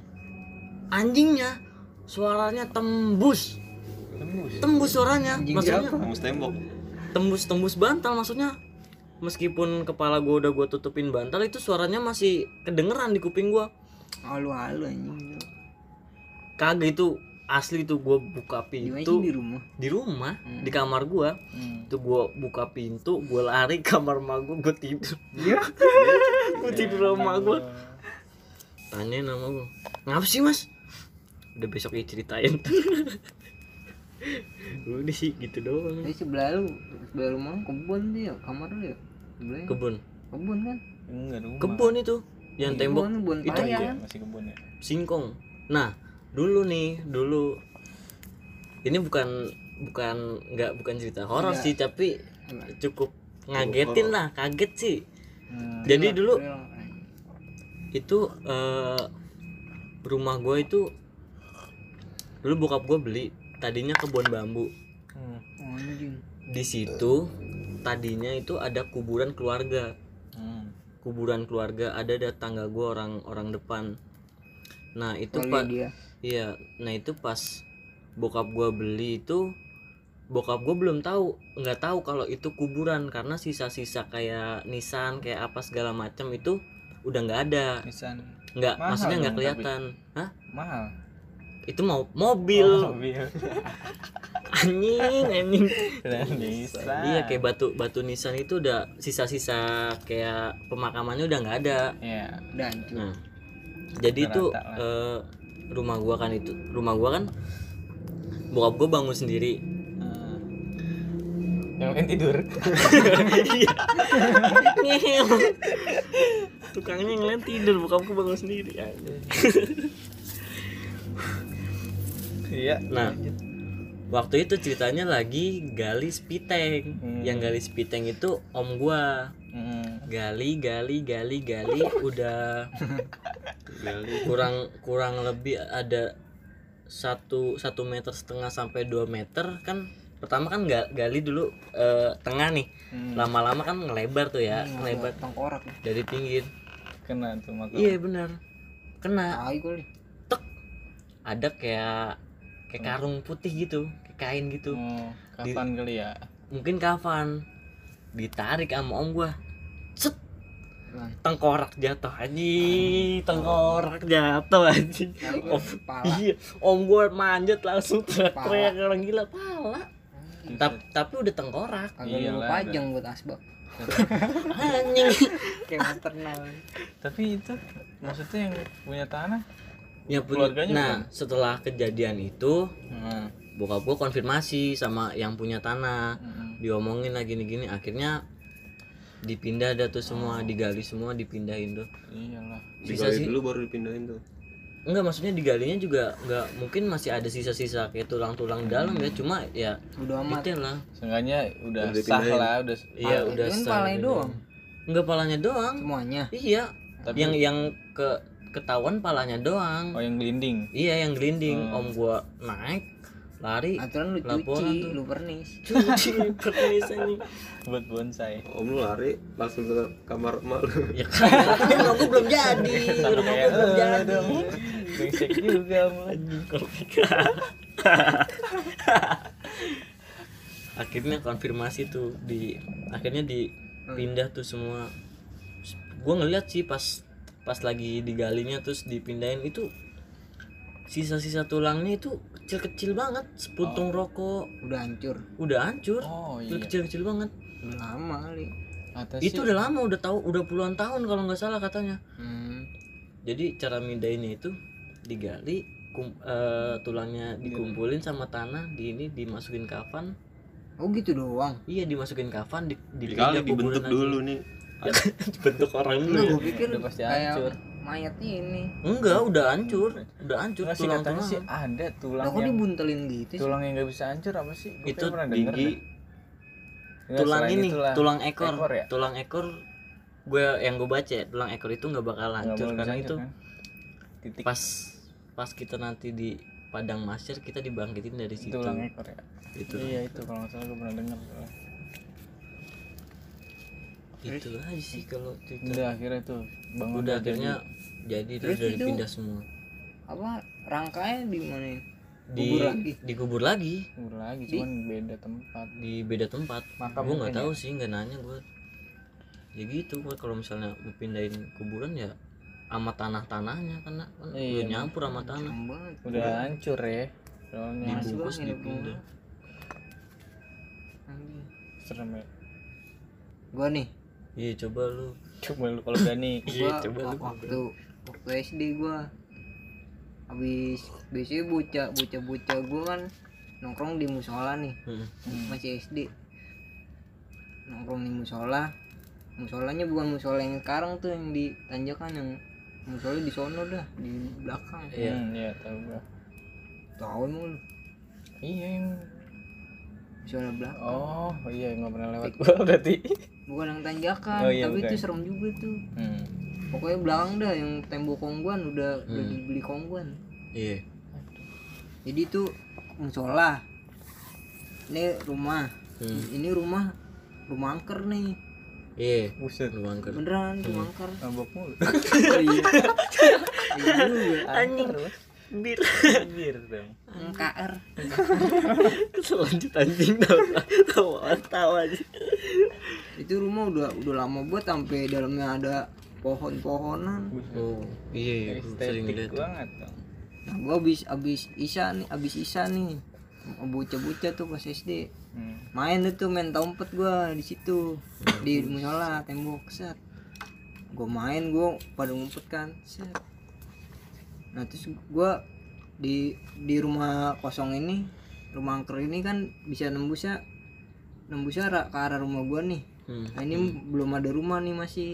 anjingnya suaranya tembus. Tembus. tembus suaranya. Anjing maksudnya Tembus tembok. tembus tembus bantal maksudnya meskipun kepala gua udah gua tutupin bantal itu suaranya masih kedengeran di kuping gua. Halu-halu anjing. kagak itu asli tuh gua buka pintu. Di rumah? di rumah di kamar gua. Hmm. tuh gua buka pintu gua lari kamar emak gua gua tidur. Iya. gua tidur sama gua. Tanya nama gua. Ngapa sih mas? Udah besok diceritain udah sih gitu doang Tapi sebelah lu, sebelah rumah lu kebun tuh ya, kamar lu ya. Sebelahnya kebun kebun kan? Enggak rumah. kebun itu yang tembok Kebun, kebun itu paya. Iya, masih kebun ya. singkong nah dulu nih dulu ini bukan bukan nggak bukan cerita horor sih tapi cukup ngagetin lah kaget sih Hmm. jadi dulu itu eh, rumah gue itu dulu bokap gue beli tadinya kebun bambu. Hmm. Oh, anjing. di situ tadinya itu ada kuburan keluarga. Hmm. kuburan keluarga ada ada tangga gue orang orang depan. Nah itu pak iya. Nah itu pas bokap gue beli itu bokap gue belum tahu nggak tahu kalau itu kuburan. Karena sisa-sisa kayak nisan kayak apa segala macam itu udah nggak ada. Nggak maksudnya nggak kelihatan. Hah? Mahal. Itu mau mobil Oh, mobil. anjing anjing Nissan. iya kayak batu batu nisan itu udah sisa-sisa kayak pemakamannya udah nggak ada Iya. Udah hancur. nah jadi itu lah. eh, rumah gua kan itu rumah gua kan bokap gua bangun sendiri. Yang lain tidur. Iya. Tukangnya ngeliat tidur bokap gua bangun sendiri Iya. nah waktu itu ceritanya lagi gali spiteng Hmm. yang gali spiteng itu om gua Hmm. gali gali gali gali udah kurang kurang lebih ada satu satu meter setengah sampai 2 meter kan pertama kan nggak gali dulu eh, tengah nih Hmm. lama-lama kan ngelebar tuh ya ngelebar Tengkorak. dari pinggir Kena tuh iya benar kena kali. ada kayak kayak karung putih gitu kayak kain gitu. Oh, kapan kali ya? mungkin kafan. Ditarik sama om gua. Set. Bang. tengkorak jatuh anjing. Tengkorak jatuh anjing. Om iya om gua manjat langsung teriak-teriak orang gila pala Tap- tapi udah tengkorak. Agak lu Iyalah, pajang buat asbak. anjing. Kayak maternal. Tapi itu maksudnya yang punya tanah? Ya punya Keluarganya nah setelah kejadian itu Hmm. bokap gua konfirmasi sama yang punya tanah Hmm. diomongin lagi gini gini akhirnya dipindah dah tuh semua digali semua dipindahin tuh Iyalah. bisa Digali sih dulu baru dipindahin tuh. enggak maksudnya digalinya juga enggak mungkin masih ada sisa-sisa kayak tulang-tulang dalam ya cuma ya Udah amat. detail lah Seenggaknya udah Udah sah lah, udah iya udah itu kan sah palanya doang. enggak palanya doang Semuanya. iya Tapi- yang yang ke ketahuan palanya doang Oh yang gelinding. iya yang gelinding Hmm. om gua naik lari Aturan lu Laporan cuci, tuh. lu pernis. cuci pernis anjing. Buat bonsai. Om lu lari langsung ke kamar emak lu. ya kan rumah gua belum jadi rumah gua belum jadi dong. Brengsek juga mau. akhirnya konfirmasi tuh di akhirnya dipindah tuh semua gue ngeliat sih pas pas lagi digalinya terus dipindahin itu sisa-sisa tulangnya itu kecil-kecil banget sepuntung rokok Udah hancur. udah hancur Oh iya. kecil-kecil banget Udah lama kali. Kata itu sih, udah lama udah tahu udah puluhan tahun kalau nggak salah katanya Hmm. jadi cara mindahinnya itu digali kum- eh, tulangnya dikumpulin sama tanah di ini dimasukin kafan Oh gitu doang. iya dimasukin kafan di, Dikali dipindah dibentuk dulu nih. bentuk orang dulu ya? gue pikir Udah pasti hancur. mayat ini. enggak udah hancur udah hancur Enggak sih tulang katanya tulang sih ada tulang kok yang dibuntelin gitu sih? tulang yang nggak bisa hancur apa sih? Gua Itu denger Gigi deh. Nggak, tulang ini itulah. tulang ekor, Ekor ya? tulang ekor gue yang gue baca tulang ekor itu nggak bakal Nggak hancur boleh karena hancur, itu kan? titik pas pas kita nanti di padang masyar kita dibangkitin dari situ tulang ekor ya itu iya itu kalau nggak salah gue pernah dengar soalnya. itu aja sih kalau cerita. Udah akhirnya tuh bangun udah akhirnya jadi terus Terus udah itu- dipindah semua. apa rangkanya di mana? Di Kubur lagi? dikubur lagi. Kubur lagi cuman beda tempat. Di beda tempat. Makam gue nggak tahu sih nggak nanya gue ya gitu gue kalau misalnya mau pindahin kuburan ya sama tanah tanahnya karena kan Iya, udah nyampur sama tanah. banget. Udah hancur ya soalnya dibungkus dipindah. serem ya. Gua nih iya coba lu. Coba lu kalau berani. Iya coba lu. waktu waktu SD gua habis biasanya bocah bocah bocah gua kan nongkrong di musola nih. Hmm. masih SD nongkrong di musola. Musolanya bukan musola yang sekarang tuh yang di tanjakan yang musola di sono dah di belakang. Iya. hmm, iya tahu gua. Tahu emang lu iya yang musola belakang. Oh iya nggak pernah lewat gua berarti bukan yang tanjakan Oh, iya, tapi itu bukan. serem juga tuh. Hmm. pokoknya belakang dah yang tembok kongguan udah udah Hmm. dibeli kongguan. Iya. Jadi itu musola. Ini rumah. Hmm. ini rumah rumah angker nih. Iya. Buset. Lu angker. Beneran rumah angker. Mabok mulu. Oh iya iya anjing. bir bir dong KR lanjut anjing. Tau tawa tawa aja itu rumah udah udah lama buat sampai dalamnya ada pohon-pohonan. Oh iya gua sering lihat banget dong nah gua abis abis isa nih abis isa nih. Bocah-bocah tuh pas SD hmm. main itu main tompet gua di situ. Di musola tembok set. Gua main gua pada ngumpet kan set. Nah terus gua di di rumah kosong ini rumah angker ini kan bisa nembusnya nembusnya ke arah rumah gua nih hmm. nah ini belum ada rumah nih masih.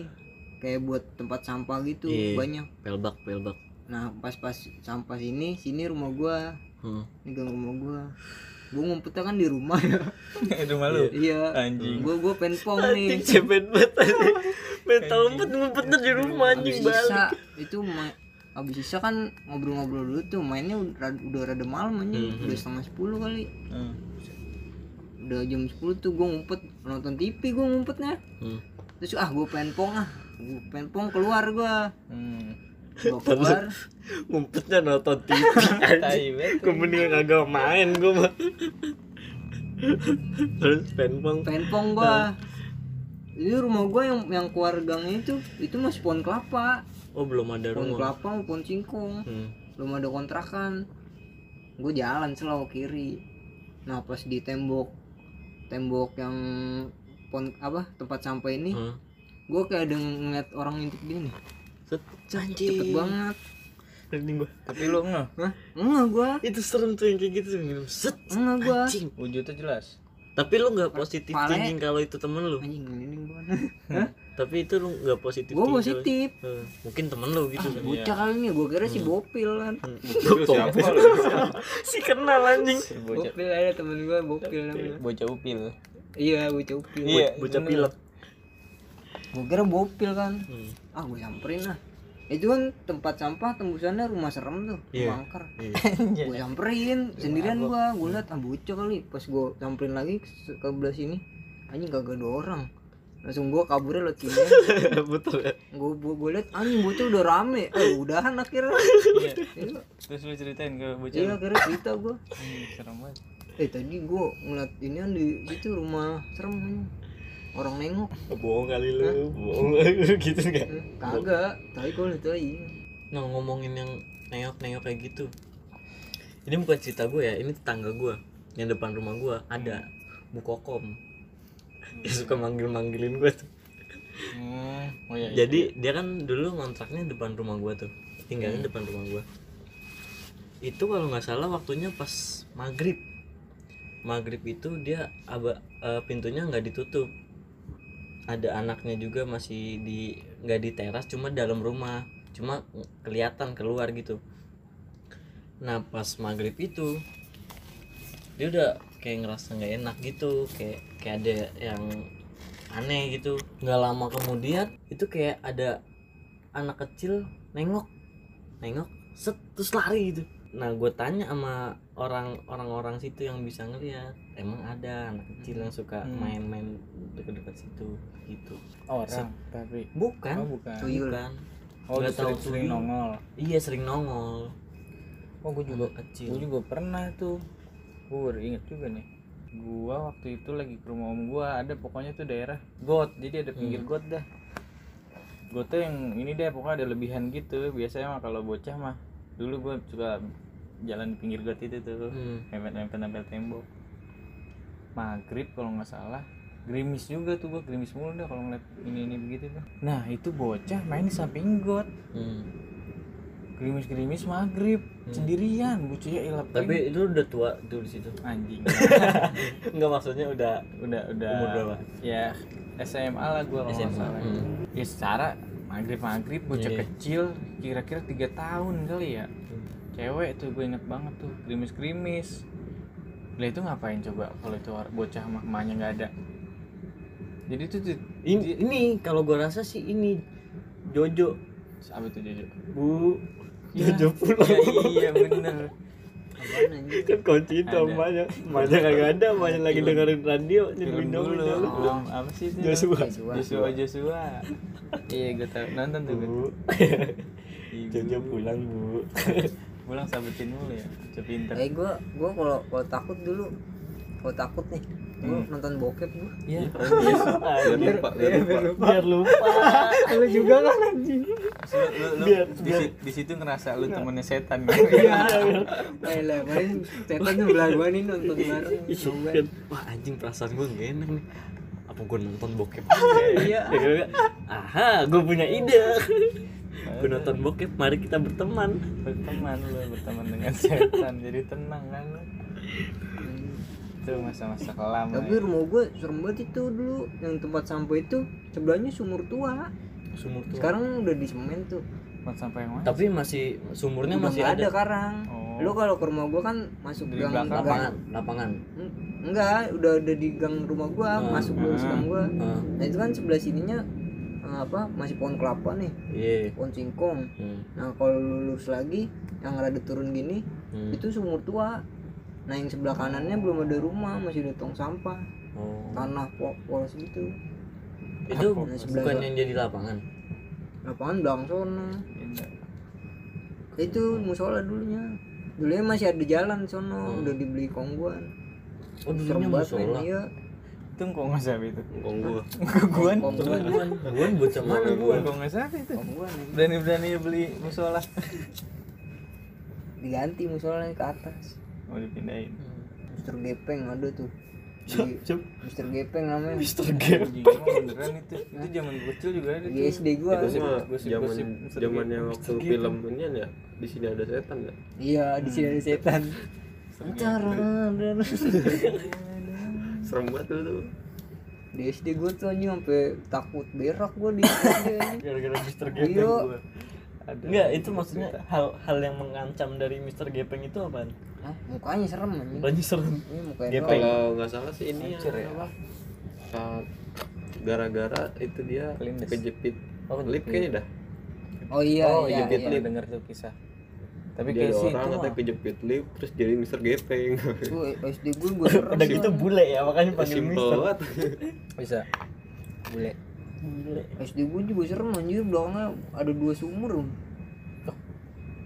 Kayak buat tempat sampah gitu Iya. banyak. Pelbak pelbak. Nah pas pas sampah sini sini rumah gua. Hmm. ini gang rumah gua. Gua ngumpetnya kan di rumah ya. Itu malu iya. Anjing. Gua gua penpong nih. anjing. Cepet banget main tompet ngumpetnya di rumah anjing abis balik. Sisa itu ma- abis sisa kan ngobrol-ngobrol dulu tuh mainnya udah, udah rada malam anjing. Mhm. udah setengah sepuluh kali. Hmm. Udah jam 10 tuh gua ngumpet nonton TV gua ngumpetnya. Hmm. terus ah gua penpong ah. Gua penpong keluar gua. Hmm. gua keluar. Ngumpetnya nonton TV gue mendingan kagak main gue mah terus penpong penpong gua. Ini rumah gua yang yang keluar gangnya itu itu masih pohon kelapa. Oh belum ada pohon rumah. kelapa sama pohon singkong. Hmm. belum ada kontrakan. Gue jalan selalu kiri. Nah pas di tembok tembok yang pon apa tempat sampah ini Hmm. gue kayak ada ngeliat orang ngintip dia nih. Cepet banget. Merinding gua. Tapi lu nggak Hah? enggak gua. Itu serem tuh yang kayak gitu minum set. Enggak gua. Wujudnya jelas tapi lu nggak positif Pale. thinking kalau itu temen lu. anjing Hah? tapi itu lu nggak positif gua positif. Eh, mungkin temen lu gitu kan bocah kali ini gua kira si bopil kan. Lu siapa lu? Si kenal anjing. Si bocah. Bopil ada temen gua bopil namanya. bocah upil. Iya bocah upil. Iya, bocah pilek. Gua kira bopil kan. Hmm. ah gua samperin lah itu kan tempat sampah tembusannya rumah serem tuh Iya. rumah angker. Iya. gue samperin sendirian gua gue liat ah bocah kali. Pas gue samperin lagi ke ke belah sini anjing kagak ada orang. Langsung gua kaburnya lewat sini. Betul ya? Gue gue liat anjing bocah udah rame. Eh udahan akhirnya. Iya. iya. Terus lu ceritain ke bocah iya akhirnya cerita gue Anjing, serem banget. Eh tadi gue ngeliat ini kan di situ rumah serem anjing. Orang nengok. Bohong kali lu bohong. Gitu enggak Eh, kagak. Tapi gue liat aja nah ngomongin yang nengok-nengok kayak gitu. Ini bukan cerita gue ya ini tetangga gue yang depan rumah gue ada bu kokom. Yang suka manggil-manggilin gue tuh. Hmm. oh iya, iya. jadi dia kan dulu ngontraknya depan rumah gue tuh. Tinggalnya depan rumah gue itu kalau nggak salah waktunya pas maghrib. Maghrib itu dia aba, eh, pintunya nggak ditutup ada anaknya juga masih di nggak di teras cuma dalam rumah. Cuma kelihatan keluar gitu. Nah pas maghrib itu dia udah kayak ngerasa nggak enak gitu. Kayak kayak ada yang aneh gitu. Nggak lama kemudian itu kayak ada anak kecil nengok. Nengok set terus lari gitu nah gue tanya sama orang orang-orang situ yang bisa ngeliat emang ada anak kecil yang suka Hmm. main-main deket-deket situ? Gitu. Orang tapi bukan. Oh bukan. Tuyul. bukan. Oh sering, tahu sering tuyul. nongol. Iya sering nongol. Oh gue juga Anak kecil. gue juga pernah tuh gue baru inget juga nih. Gua waktu itu lagi ke rumah om gua ada pokoknya tuh daerah got. Jadi ada pinggir Hmm. got dah. Got tuh yang ini deh pokoknya ada lebihan gitu. Biasanya mah kalau bocah mah dulu gua suka jalan di pinggir got itu tuh Hmm. nempel nempel nempel tembok maghrib kalau nggak salah gerimis juga tuh gua gerimis mulu dah kalau ngeliat ini ini begitu tuh nah itu bocah main di samping got Hmm. gerimis gerimis maghrib sendirian bocahnya ilap tapi itu udah tua tuh di situ anjing nggak maksudnya udah udah udah Umur berapa? ya SMA lah gua kalau nggak SMA. salah Hmm. ya secara maghrib maghrib bocah Iya. kecil kira-kira tiga tahun kali ya. Cewek tuh gue inget banget tuh gerimis gerimis lah itu ngapain coba kalau itu bocah mah emaknya nggak ada? Jadi itu tuh ini, ini kalau gua rasa sih ini Jojo. Apa tuh Jojo? Bu. Ya, Jojo pulang ya iya bener. Apaan anjing? Kan kunci itu emaknya emaknya kagak ada emaknya lagi dengerin radio film nyeduin dulu dulu film apa sih itu? Joshua. Joshua. Joshua Joshua. Iya gue tau nonton tuh gue bu. Iya, Jojo pulang bu. Pulang sabetin mulu ya Bocah pinter. Eh gua gua kalau kalau takut dulu. Kalau takut nih gua Hmm. nonton bokep gua. iya. Biar lupa biar lupa. biar lupa. Lu juga kan anjing. Lu, Biar- di, biar- si- di situ ngerasa lu temennya setan. Iya. Eh lah, paling setan tuh belah gua nih nonton bareng. Wah anjing perasaan gue gak enak nih. Apa gue nonton bokep? Iya. Ya, aha gue punya ide. Gue nonton bokep mari kita berteman. Berteman lu berteman dengan setan. Jadi tenang kan lu itu masa-masa kelam Tapi rumah gua serem banget itu dulu yang tempat sampah itu sebelahnya sumur tua. sumur tua Sekarang udah di semen tuh. tempat sampah yang mana tapi masih sumurnya Udah masih nggak ada, karang. Oh. Lu kalau ke rumah gua kan masuk Di gang belakang gang- lapangan lapangan Eng- Enggak, udah ada di gang rumah gua, Hmm. masuk lurus Hmm. gang gua. Ah, Nah, itu kan sebelah sininya eh, apa? Masih pohon kelapa nih, iya pohon singkong. Hmm, Nah, kalau lu lurus lagi yang rada turun gini, hmm. itu sumur tua. Nah, yang sebelah kanannya belum ada rumah, masih ada tong sampah, oh. tanah po- polos gitu. itu Nah, sebelah bukan yang jadi lapangan Lapangan belakang sono. Indah. Itu musola dulunya. Dulunya masih ada jalan sono, Hmm. udah dibeli kongguan. oh dulunya musola iya. itu kok nggak sabi itu Kong gua guan Kongguan. Guan, guan bocah mana guan guan? kok nggak sabi itu Kongguan. ya. berani berani beli musola Diganti musolanya ke atas. Mau dipindahin Mister Gepeng ada tuh. Siap, Di siap. Mister Gepeng namanya. Mister emang beneran itu itu zaman gua kecil juga ada Di tuh SD gua. itu mah gosip- zaman Mr. zamannya waktu film ini ya di sini ada setan ya Iya, di sini ada setan. serem banget tuh tuh Di SD gua tuh anjing sampai takut berak gua di gara-gara Mister Iya. Gepeng gua. ada Enggak, itu maksudnya hal hal yang mengancam dari Mister Gepeng itu apaan? Hah, mukanya serem anjing. Banyak serem. Ini mukanya doang. kalau nggak salah sih ini Hancur ya? apa uh, gara-gara itu dia Kelindes. kejepit Oh, lip kayaknya dah Oh iya, oh iya, iya, iya. iya. denger tuh kisah tapi dia sih orang katanya kejepit lip terus jadi Mister Gepeng Tuh SD gua gua serem. Udah gitu bule ya, makanya panggil simpel Mister. banget bisa Bule. Bule. SD gua juga serem anjir belakangnya ada dua sumur.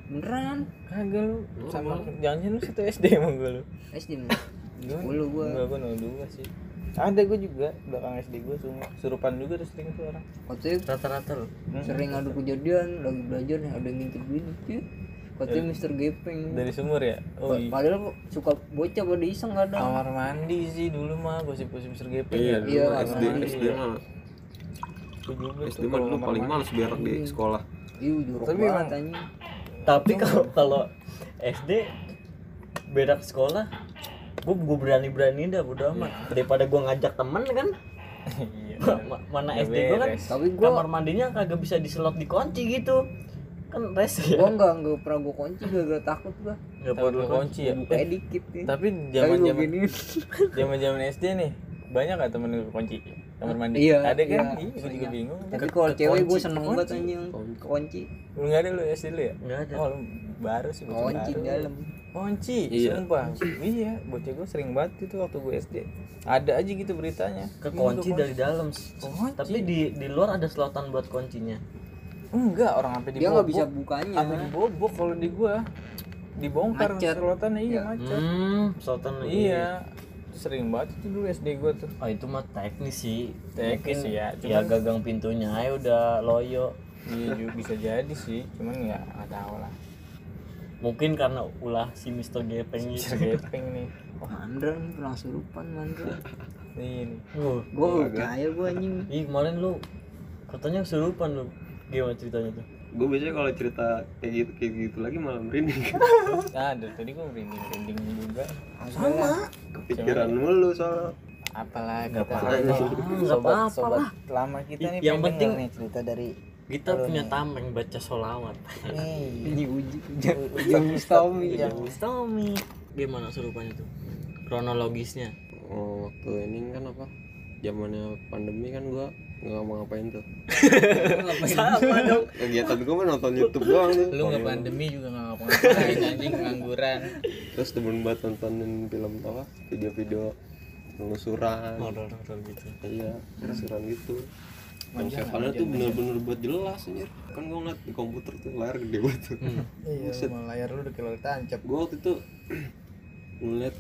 Beneran. kagak lu sama jangan lu situ SD emang gue lu SD mah. Gua- Sepuluh gua. Enggak, gua 02 sih. Ada gua juga belakang SD gua semua. Surupan juga tuh sering tuh orang. Katanya Rata-rata loh. Hmm. sering ada kejadian lagi belajar nih ada yang ngintip gini. Cuy. Katanya Mister Gepeng. Dari sumur ya? Oh iya. Padahal kok suka bocah pada iseng kadang. Kamar mandi sih dulu mah gosip-gosip Mr. Gepeng iya ya. dulu Iya, SD SD mah SD mah dulu paling males berak di sekolah Iya, jorok Tapi banget emang-. Tapi kalau kalau SD berak sekolah, gue gue berani berani dah bodo amat daripada gue ngajak temen kan Iya. Ma- mana SD gue kan. Tapi gua kamar mandinya kagak bisa diselot dikunci gitu kan rese ya gua enggak enggak pernah gua kunci gara-gara takut gua. nggak Tahu perlu gua kunci ya. Buka dikit nih. Tapi gua zaman-zaman gini. zaman-zaman SD nih banyak gak temen lu kunci? kamar mandi. Iya, ada kan? Iya. iya gue juga bingung. Tapi kalau cewek gue seneng banget anjing. Kunci. Lu nggak ada lu SD lu ya? Nggak ada. Oh lu baru sih bocah kunci dalam. Kunci? Iya. sumpah. Iya bocah gue sering banget itu waktu gue SD. Ada aja gitu beritanya. Kekunci Ini dari dalam. Kunci. tapi di di luar ada selotan buat kuncinya. Enggak orang sampai dia nggak bisa dibobok bukanya. Sampai dibobok kalau di gua. Dibongkar Macet. selotannya iya macet. Hmm selotan lagi. Iya sering banget itu dulu SD gua tuh. Oh itu mah teknis sih. Teknis Mungkin ya, ya cuman- gagang pintunya aja udah loyo. Iya juga bisa jadi sih cuman nggak nggak tahu lah. Mungkin karena ulah si Mister Gepeng itu. Gepeng nih. Mandra nih pernah surupan mandra ini Uh, gue kaya gue anjing. Ih kemarin lu katanya kesurupan lu. Gimana ceritanya tuh gue biasanya kalau cerita kayak gitu kayak gitu lagi malah merinding. Nah dari tadi gua merinding merinding juga. Sama. Kepikiran mulu soal apalah Nggak kita Nggak sobat apa-apa sobat lah. lama kita nih Yang penting- nih cerita dari kita punya tameng baca solawat ini uji ujung Mustomi yang Tommy gimana surupannya tuh? Kronologisnya? Oh, waktu ini kan apa? Zamannya pandemi kan gua nggak ngapa-ngapain tuh? Sama dong. Kegiatan gua mah nonton YouTube doang tuh. Lu nggak pandemi juga nggak ngapa-ngapain anjing pengangguran. Terus temen banget nontonin film apa? Video-video penelusuran horor horor gitu. Iya penelusuran gitu. Yang tuh bener-bener buat jelas anjir. Kan gua ngeliat di komputer tuh layar gede banget tuh. Iya sama layar lu udah kayak tancap. Gua waktu itu ngeliat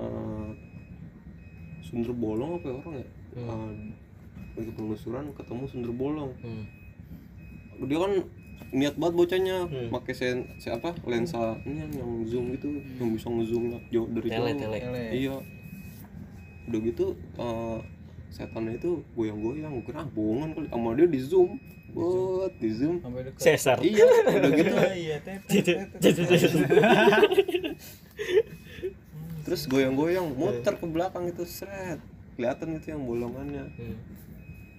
eh, sundel bolong apa ya orang ya? Eh, lagi penelusuran ketemu sundel bolong. Hmm. dia kan niat banget bocahnya. Hmm. pakai sen siapa lensa ini yang, yang zoom gitu yang bisa ngezoom jauh dari tele jauh. tele. Iya. Udah gitu eh, setannya itu goyang-goyang gue kira bohongan kali. Sama dia di zoom. Buat di zoom. Sesar. Iya udah gitu. Iya terus goyang-goyang muter ke belakang itu seret. Kelihatan itu yang bolongannya. Hmm.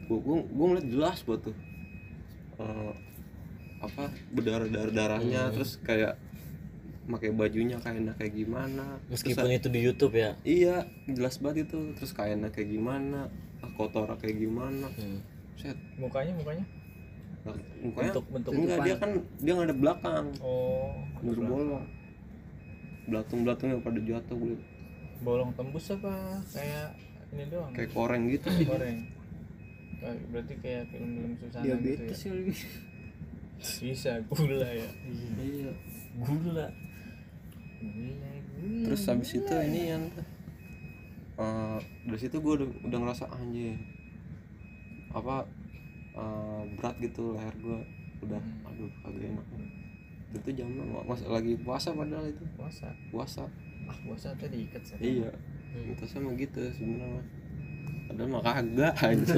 Gua gua, gua ngeliat jelas buat tuh. Eh, apa berdarah darah darahnya terus kayak pakai bajunya kainnya kayak gimana. Terus meskipun itu di YouTube ya? Iya jelas banget itu. Terus kainnya kayak gimana ah, kotor kayak gimana. Hmm. set. Mukanya mukanya? Nah, mukanya Bentuk- bentuk enggak depan. dia kan dia nggak ada belakang. Oh. Bener bolong. Belatung belakangnya pada jatuh gue bolong tembus apa? Kayak ini doang. Kayak koreng gitu. Goreng Kayak- berarti kayak film-film susana diabetes gitu ya? Ya bisa gula ya? Iya. Gula. Gula terus habis itu ini yang eh dari situ gue udah, udah ngerasa anjing apa eh, berat gitu leher gue udah aduh agak enak. Itu jam masih lagi puasa padahal itu. Puasa? Puasa. Ah puasa tadi ikat sih. Iya. Itu sama gitu sebenarnya padahal mah kagak aja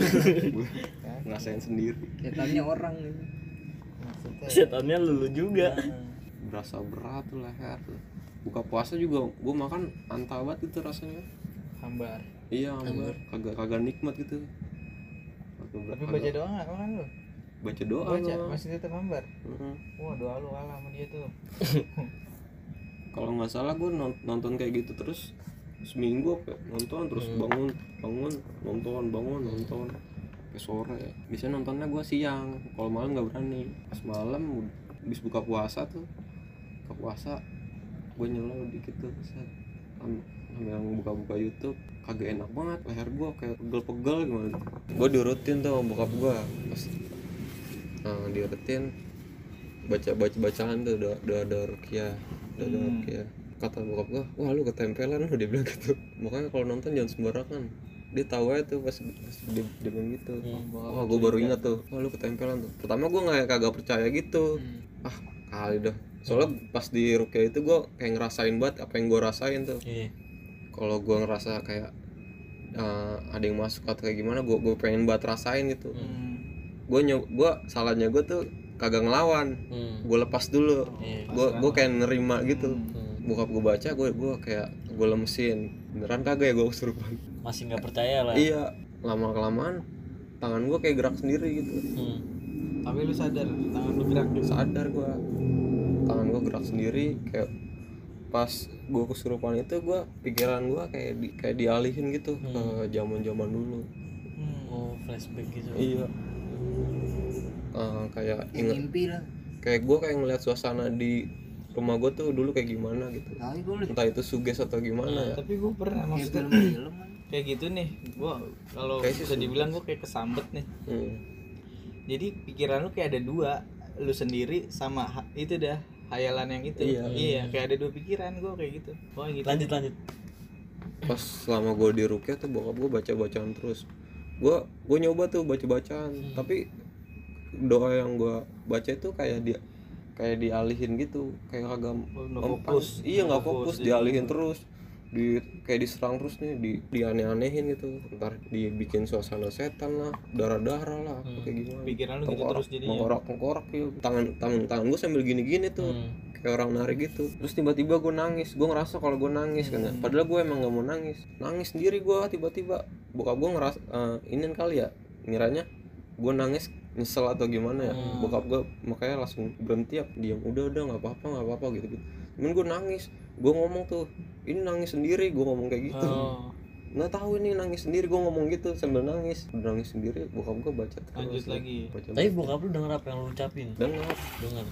ngerasain sendiri. Setannya orang gitu. setannya lulu juga. Berasa berat tuh leher tuh. Buka puasa juga gue makan antah banget itu rasanya. Hambar. Iya hambar. Kagak kagak nikmat gitu. Kagak tapi baca doa nggak kan lu? Baca doa baca? gua. masih tetap hambar? Heeh. wah doa lu kalah sama dia tuh. Kalau nggak salah gue nonton kayak gitu terus seminggu apa ya, nonton terus bangun bangun nonton bangun nonton. Sampai sore. Biasanya nontonnya gue siang. Kalau malam nggak berani. Pas malam habis buka puasa tuh buka puasa gue nyelau dikit tuh set. Am- sambil buka-buka YouTube. Kagak enak banget leher gue kayak pegel-pegel gimana. Gue diurutin tuh sama bokap gue pas nah, diurutin baca baca bacaan tuh udah udah ada rukiah. Udah ada rukiah kata bokap gua wah lu ketempelan lu dia bilang gitu. Makanya kalau nonton jangan sembarangan. Dia tahu aja tuh pas, pas dia, dia bilang gitu. Wah gua baru ingat tuh. Wah lu ketempelan tuh. Pertama gua nggak kagak percaya gitu. Ah kali dah. Soalnya pas di rukiah itu gua kayak ngerasain banget apa yang gua rasain tuh. Iya. Kalau gua ngerasa kayak eh, ada yang masuk atau kayak gimana gua gua pengen banget rasain gitu. Gue nyob gua salahnya gue tuh kagak ngelawan. Hmm. gue lepas dulu. Iya gue gue kayak nerima gitu. Hmm. Bokap gue baca gue gue kayak gue lemesin. Beneran kagak ya gue kesurupan masih nggak percaya lah. Iya. Lama kelamaan tangan gue kayak gerak sendiri gitu. Hmm. tapi lu sadar tangan lu gerak juga sadar gue tangan gue gerak sendiri kayak pas gue kesurupan itu gue pikiran gue kayak di, kayak dialihin gitu ke zaman zaman dulu. Hmm. oh flashback gitu. Iya. Eh, kayak inget mimpi lah. kayak gue kayak ngeliat suasana di rumah gue tuh dulu kayak gimana gitu. Udah. Entah itu suges atau gimana ya. tapi gue pernah maksudnya film-film kan? kayak gitu nih. Gue kalau bisa dibilang gue kayak kesambet nih. Hmm. jadi pikiran lu kayak ada dua lu sendiri sama itu dah hayalan yang itu. Iya. kayak ada dua pikiran gue kayak gitu. Oh gitu. Lanjut lanjut. Pas selama gue di Rukia tuh bokap gue baca bacaan terus. Gue gue nyoba tuh baca bacaan tapi doa yang gue baca itu kayak dia kayak dialihin gitu kayak kagak Oh, nggak fokus. iya nggak Nggak fokus fokus, jadi- dialihin terus di kayak diserang terus nih di dianeh-anehin gitu. Ntar dibikin suasana setan lah darah darah lah apa kayak gimana. pikiran lu gitu terus jadinya. tengkorak tengkorak ya tangan tangan tangan gue sambil gini gini tuh. Hmm. kayak orang narik gitu. Terus tiba-tiba gue nangis gue ngerasa kalau gue nangis kan ya. padahal gue emang gak mau nangis. Nangis sendiri gue tiba-tiba. Bokap gue ngerasa eh, ini kali ya ngiranya gue nangis nyesel atau gimana ya. Bokap gue makanya langsung berhenti ya diam. Udah udah nggak apa-apa nggak apa-apa gitu gitu. Cuman gue nangis. Gue ngomong tuh ini nangis sendiri gue ngomong kayak gitu. Oh. Nggak tahu ini nangis sendiri gue ngomong gitu sambil nangis. Udah nangis sendiri bokap gue baca terus lanjut lagi. Baca tapi bokap lu denger apa yang lu ucapin? Dengar dengar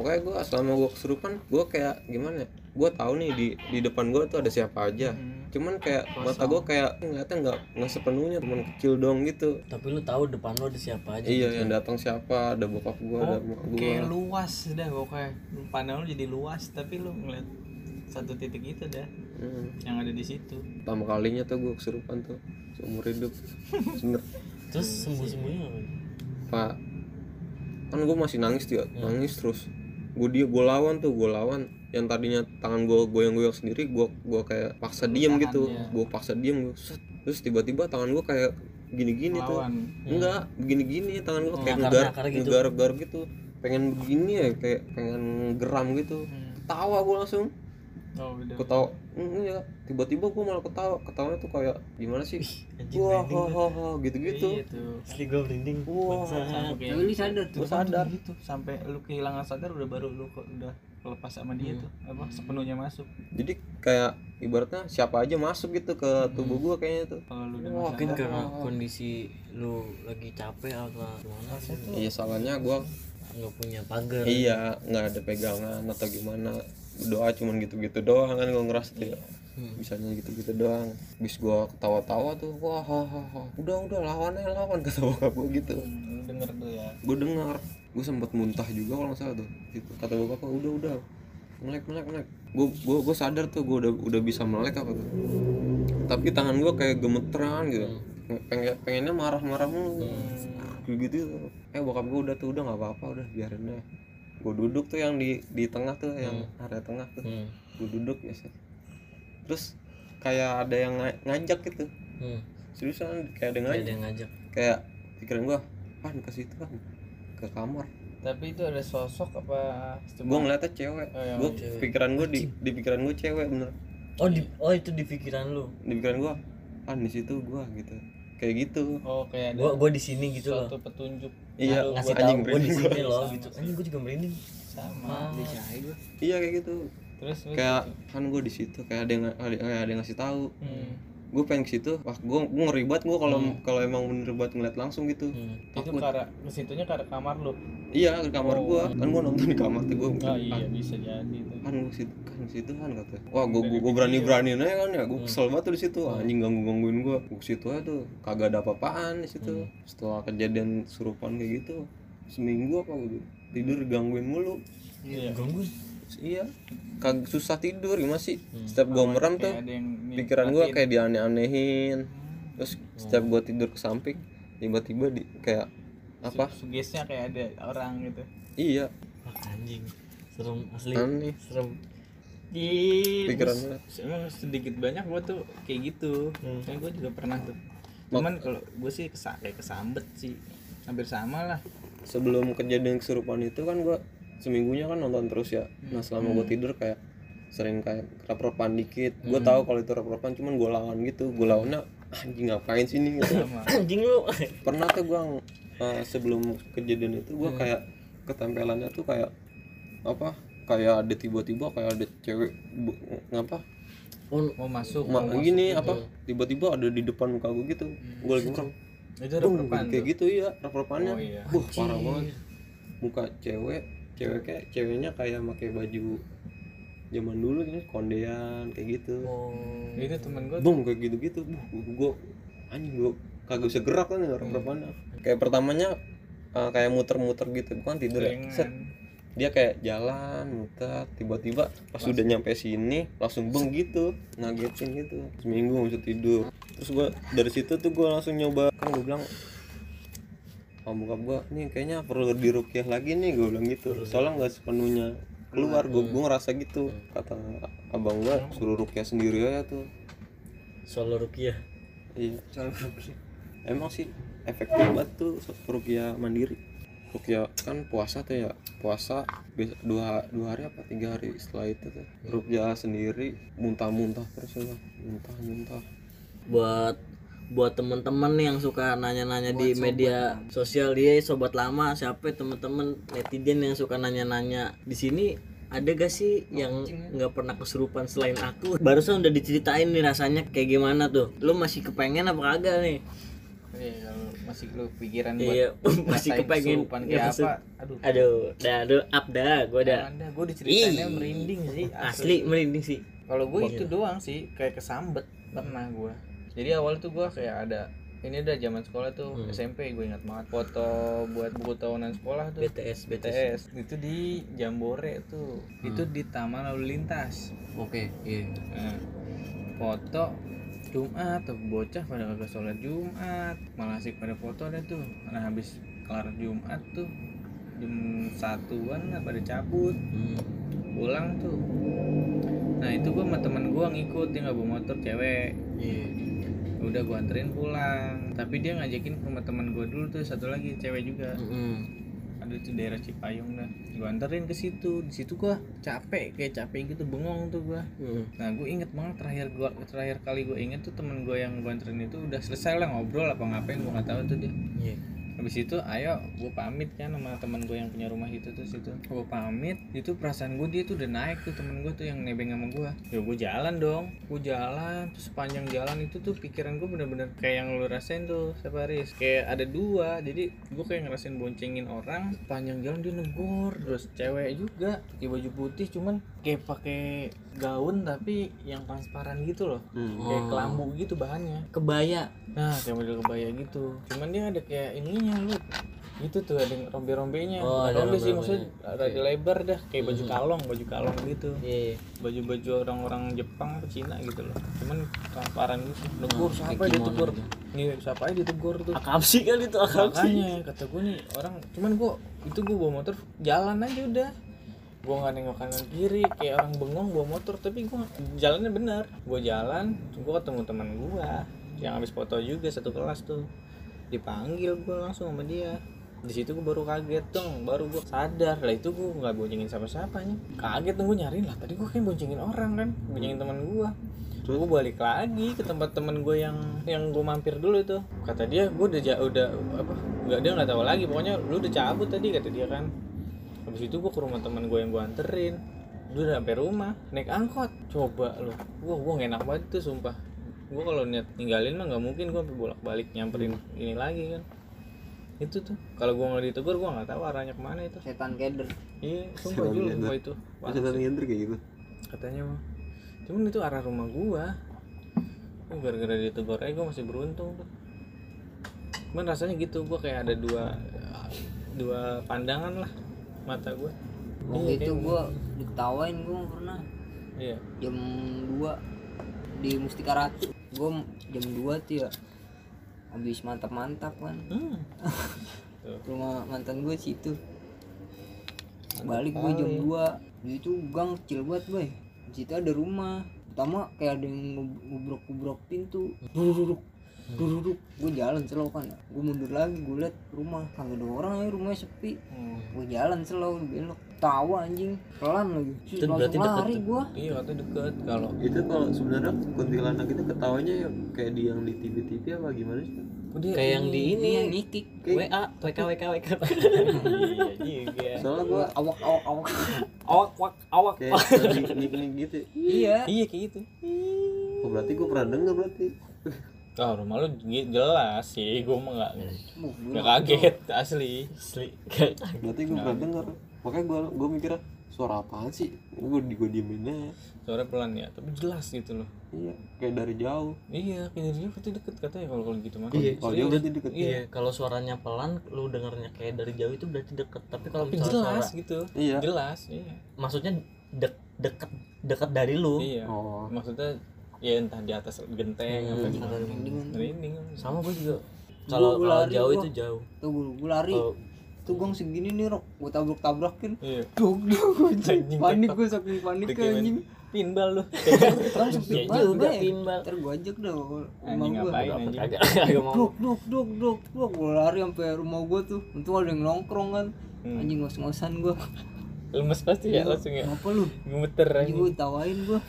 pokoknya gue selama gue kesurupan gue kayak gimana ya gue tahu nih di di depan gue tuh ada siapa aja. Cuman kayak mata gue kayak ngeliatnya nggak nggak sepenuhnya teman kecil dong gitu. Tapi lu tahu depan lu ada siapa aja iya yang datang siapa ada bokap gue ada oh emak gue kayak luas dah pokoknya. Pandang lu jadi luas tapi lu ngeliat satu titik itu dah Hmm. yang ada di situ. Pertama kalinya tuh gue kesurupan tuh seumur hidup. Sebenernya terus sembuh sembuhnya apa? Pak kan gue masih nangis dia nangis terus. Gue dia gue lawan tuh gue lawan yang tadinya tangan gue goyang-goyang sendiri gue gue kayak paksa diem gitu. gue paksa diem gue set. terus tiba-tiba tangan gue kayak gini-gini tuh. Lawan enggak begini-gini tangan gue kayak Nyakar- ngegar gitu. gitu. Pengen begini ya kayak pengen geram gitu. Ketawa gue langsung. Oh udah. Ketawa mm, iya tiba-tiba gue malah ketawa ketawanya tuh kayak gimana sih? Wah merinding ha, ha, ha, gitu-gitu. Iya tuh asli gue merinding. Wah, tapi lu sadar tuh sadar. gitu sampai lu kehilangan sadar udah baru lu kok udah lepas sama dia tuh apa sepenuhnya masuk. Jadi kayak ibaratnya siapa aja masuk gitu ke tubuh gue kayaknya tuh. Kalau lu udah Wah, mungkin karena kondisi lu lagi capek atau gimana sih? Iya salahnya gue nggak punya pagar. Iya nggak ada pegangan atau gimana. Doa cuman gitu-gitu doang kan gue ngerasa tuh ya bisanya gitu-gitu doang. Bis gue ketawa-tawa tuh wah ha, ha, ha. udah udah lawan aja lawan kata bokap gue gitu. Hmm, denger tuh ya. Gue dengar gue sempat muntah juga kalau nggak salah tuh gitu. Kata bokap gue udah udah. Melek melek melek. Gue gue gue sadar tuh gue udah udah bisa melek apa tuh. Tapi tangan gue kayak gemeteran gitu. Pengen pengennya marah-marah mulu. Kayak gitu. Eh bokap gue udah tuh udah nggak apa-apa udah biarin deh. Gue duduk tuh yang di di tengah tuh yang area tengah tuh. Hmm. gue duduk biasa. Terus kayak ada yang nga- ngajak gitu. Hmm. seriusan kayak ada yang ngajak. ada yang ngajak. Kayak pikiran gue pan ke situ kan ke kamar. Tapi itu ada sosok apa gue ngeliatnya cewek. Oh, yang gue pikiran gue di di pikiran gue cewek bener. Oh di oh itu di pikiran lu? Di pikiran gue pan di situ gue gitu. Kayak gitu. Oh kayak ada gua gua di sini gitu loh. petunjuk. Iya ngasih anjing tahu gua di sini loh gitu. Anjing gua juga merinding. Sama. Dicai gue iya kayak gitu. Terus kayak kan gue di situ kayak ada yang ada, kayak ada yang ngasih tahu. Hmm. Gue pengen ke situ. Wah gue gue ngeri banget gue kalau kalau emang bener banget ngeliat langsung gitu. Hmm. itu ke arah ke situnya ke arah kamar lu? Iya ke kamar gue kan gue nonton di kamar tuh gue oh iya bisa jadi tuh kan gue situ kan situ kan kata. Wah gue gue berani beraniin aja kan ya. Gue kesel banget tuh di situ. Anjing ganggu gangguin gue gue situ aja tuh. Kagak ada apa-apaan di situ. Setelah kejadian surupan kayak gitu seminggu apa gue tidur gangguin mulu. Iya gangguin iya. Kagak susah tidur gimana sih? Setiap gue merem tuh pikiran gue kayak dianeh-anehin. Terus setiap gue tidur ke samping tiba-tiba di kayak apa? Sugesnya kayak ada orang gitu. Iya. Wah, anjing. Serem asli. Aneh. Serem. Di pikiran gue emang sedikit banyak gua tuh kayak gitu. Kayak gua juga pernah tuh. Cuman kalau gue sih kesa kayak kesambet sih. Hampir sama lah. Sebelum kejadian kesurupan itu kan gua seminggunya kan nonton terus ya. Nah selama gua tidur kayak sering kayak rep-repan dikit. Gua tahu kalau itu rep-repan cuman gua lawan gitu. Gua lawannya anjing ngapain sih ini? Gitu. anjing lu. Pernah tuh gua eh, sebelum kejadian itu gua kayak ketempelannya tuh kayak apa kayak ada tiba-tiba kayak ada cewek bu- ngapa? Oh mau masuk Ma, gini apa tiba-tiba ada di depan muka gua gitu. Gua lagi merem itu rep-repan kayak gitu ya rep-repannya Oh, iya. Wah, parah banget. Muka cewek cewek kayak ceweknya kayak pakai baju zaman dulu ini kondean kayak gitu oh itu temen gue Bung kayak gitu-gitu. Buh, gua anjing gua kagak bisa gerak kan ya rep-repannya. Kayak pertamanya uh, kayak muter-muter gitu, bukan tidur ya. Set. Dia kayak jalan, muter, tiba-tiba pas udah nyampe sini langsung beng gitu, ngagetin gitu. Seminggu nggak bisa tidur. Terus gua dari situ tuh gua langsung nyoba kan gua bilang Oh, bokap gua nih kayaknya perlu dirukyah lagi nih gua bilang gitu. Soalnya nggak sepenuhnya keluar gua, gua ngerasa gitu kata abang gua suruh rukyah sendiri aja tuh solo rukiah Iya, rupiah emang sih efektif banget tuh rukia mandiri. Rukia kan puasa tuh ya, puasa dua dua hari apa tiga hari setelah itu tuh. Rukia sendiri muntah-muntah terus ya, muntah-muntah. buat buat teman-teman nih yang suka nanya-nanya di media sosial. Dia sobat lama siapa ya, teman-teman netizen yang suka nanya-nanya? Di sini ada gak sih yang nggak pernah kesurupan selain aku? Barusan udah diceritain nih rasanya kayak gimana tuh. Lu masih kepengen apa kagak nih? Iya, kalau masih lu pikiran Iya, buat masih ngerasain kepengen. kayak kesu- apa? Aduh, aduh dah aduh up dah gua dah. Anda, gue diceritainnya merinding sih. asli. merinding sih. Kalau gue itu doang sih, kayak kesambet pernah gue. Jadi awal tuh gue kayak ada ini udah zaman sekolah tuh Hmm. SMP gue ingat banget. Foto buat buku tahunan sekolah tuh. BTS BTS BTS itu di Jambore tuh. Hmm. itu di Taman Lalu Lintas. Oke iya. Nah, foto Jumat tuh bocah pada kagak sholat Jumat. Malah asik pada foto ada tuh. Nah habis kelar Jumat tuh jam satuan lah pada cabut. Hmm. pulang tuh. Nah itu gua sama temen gua ngikut dia nggak bawa motor cewek. Iya udah gua anterin pulang tapi dia ngajakin ke rumah temen gua dulu tuh satu lagi cewek juga Mm-mm. ada di daerah Cipayung dah gua anterin ke situ di situ gua capek kayak capek gitu bengong tuh gua Mm. Nah, gue inget banget terakhir gua terakhir kali gue inget tuh temen gue yang gue anterin itu udah selesai lah ngobrol apa ngapain gue nggak tahu tuh dia. iya Habis itu ayo gue pamit kan sama temen gue yang punya rumah itu tuh situ. Gue pamit itu perasaan gue dia tuh udah naik tuh temen gue tuh yang nebeng sama gue. Ya gue jalan dong, gue jalan terus sepanjang jalan itu tuh pikiran gue bener-bener kayak yang lu rasain tuh Sabaris. Kayak ada dua, jadi gue kayak ngerasain boncengin orang sepanjang jalan dia negor terus cewek juga pakai baju putih cuman kayak pakai gaun tapi yang transparan gitu loh. Hmm. kayak kelambu gitu bahannya. Kebaya. Nah kayak model kebaya gitu. Cuman dia ada kayak ininya lu. Gitu tuh ada yang rombe-rombenya. Oh, ada rombe sih rombe-rombenya. maksudnya ada lebar dah kayak baju kalong baju kalong gitu. Iya baju-baju orang-orang Jepang atau Cina gitu loh. Cuman transparan gitu. Negur siapa kayak dia kimono ditegur gitu. iya siapa aja ditegur tuh? Akapsi kali itu akapsi. Makanya kata gue nih orang cuman gue itu gue bawa motor jalan aja udah gue nggak nengok kanan kiri kayak orang bengong bawa motor tapi gue jalannya bener gue jalan gue ketemu teman gue yang habis foto juga satu kelas tuh. Dipanggil gue langsung sama dia. Di situ gue baru kaget dong. Baru gue sadar. Lah itu gue nggak boncengin siapa-siapa nih kaget dong gue nyariin. Lah tadi gue kayak boncengin orang kan. Boncengin teman gue gue balik lagi ke tempat temen gue yang yang gue mampir dulu itu. Kata dia gue udah udah apa nggak dia nggak tahu lagi. Pokoknya lu udah cabut tadi kata dia kan habis itu gue ke rumah temen gue yang gue anterin. Dia udah sampai rumah naik angkot. Coba lu. Gue gue gak enak banget tuh sumpah. Gue kalau niat ninggalin mah nggak mungkin gue bolak balik nyamperin ini lagi kan. Itu tuh. Kalau gue nggak ditegur gue nggak tahu arahnya ke mana itu. Setan keder. Iya sumpah Setan juga keder. sumpah itu tadi ngenter kayak gitu. katanya mah. Cuman itu arah rumah gua. Oh, gara-gara ditegur aja gua masih beruntung tuh. Cuman rasanya gitu gua kayak ada dua dua pandangan lah mata gua. Waktu itu gua diketawain gua pernah. Iya. Jam 2 di Mustika Ratu gua jam 2 tuh ya habis mantap-mantap kan. Hmm. rumah mantan gue situ. Balik gue jam 2 di itu gang kecil banget boy. Di situ ada rumah. Pertama kayak ada yang ngubrok ngubrok pintu duduk duduk gue jalan slow kan. Gue mundur lagi gue liat rumah kagak ada orang ya rumahnya sepi. Hmm. gue jalan slow belok tawa anjing. Pelan lagi. Itu berarti deket lari tuh. gue iya katanya deket kalau Itu kalau sebenarnya kuntilanak itu ketawanya ya kayak di yang di TV-TV apa gimana sih? Oh, dia kayak yang di ini. yang nyikik. WA WK WK WK iya juga. Soalnya gue gua awak awak awak. Awak wak awak. Kayak nik gitu. iya. Iya kayak gitu. Oh berarti gua pernah denger berarti. Oh, rumah lu jelas sih, gue mah nggak Uh, nggak kaget asli. Asli kayak berarti gue pernah denger makanya gue gue mikirnya suara apaan sih gue gue diemin aja Suara pelan ya, tapi jelas gitu loh. iya kayak dari jauh Iya, kayak dia katanya deket katanya kalau kalau gitu mah. Iya, kalau jauh berarti deket Iya, kalau suaranya pelan, lu dengernya kayak dari jauh itu berarti deket. Tapi kalau misalnya jelas suara- gitu. Iya. Jelas, iya. maksudnya dek deket deket dari lu. Iya. oh Maksudnya ya entah di atas genteng apa Hmm, gimana. merinding. Merinding. Sama gue juga. Kalau Gua kalau lari, jauh gua. itu jauh. tuh gue, gue lari. Kalau tuh gong segini nih rok. Gue tabrak tabrakin duk duk. Anjing, panik gue saking panik anjing. Pinball lu. langsung Iya pinball. juga, pinball. ntar gue ajak dah rumah gue duk duk duk duk duk. Gue lari sampai rumah gue tuh. Untung ada yang nongkrong kan. Hmm. anjing ngos-ngosan gue Lemes pasti ya langsung ya. apa lu? Gemeter anjing anjing. gue tawain gue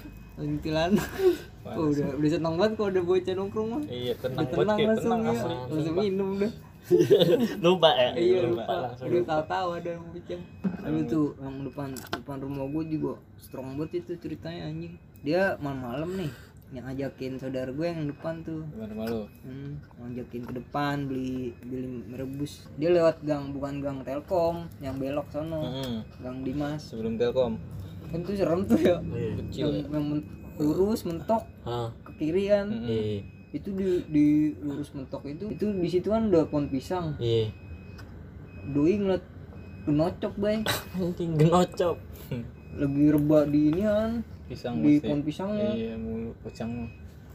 anjing tilana oh, udah udah seneng banget kalau udah bocah nongkrong mah Iya, udah tenang banget tenang langsung tenang ya. asli. langsung minum udah. Lupa ya. iya lupa, lupa. Langsung udah tahu-tahu ada yang bocah. Tapi tuh yang depan depan rumah gue juga strong banget itu ceritanya anjing. Dia malam-malam nih yang ngajakin saudara gue yang depan tuh. Gimana malu? hmm, ngajakin ke depan beli beli merebus. Dia lewat gang bukan gang telkom yang belok sono. Heeh. gang dimas. Sebelum Telkom. Kan tuh serem tuh ya Iya. Kecil yang, ya. yang men- lurus mentok Hah. ke kiri kan. Iya. itu di, di lurus mentok itu itu di situ kan udah pohon pisang Iya. doi ngeliat genocok bay Anjing genocop. lagi rebak di ini kan Pisang di pohon pisangnya Iya, mulu pisang.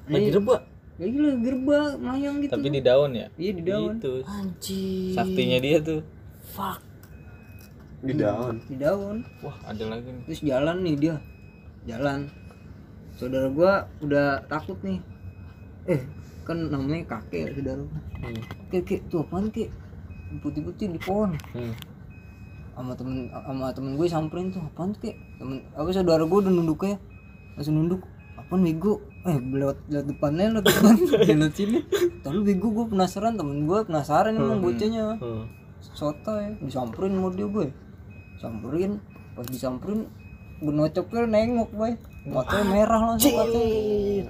Lagi rebak. ya gila lagi rebak melayang gitu Tapi di daun ya? iya di daun Itu. Anjing. Saktinya dia tuh. Fuck. Di daun. di daun. Wah, ada lagi nih. terus jalan nih dia. Jalan. Saudara gua udah takut nih. Eh kan namanya kakek ya, saudara. Gua. Hmm. kek kek tuh apaan kek? Putih-putih di pohon. Hmm. sama temen sama temen gue samperin tuh apaan tuh kek? Temen apa saudara gue udah nunduk ya. Langsung nunduk. Apaan bego eh lewat lewat depannya lewat depan. Lewat sini. Tapi bego gue penasaran temen gue penasaran emang bocahnya. Hmm. soto ya disamperin mau dia gue samperin pas disamperin gue nocoknya nengok boy matanya merah langsung matanya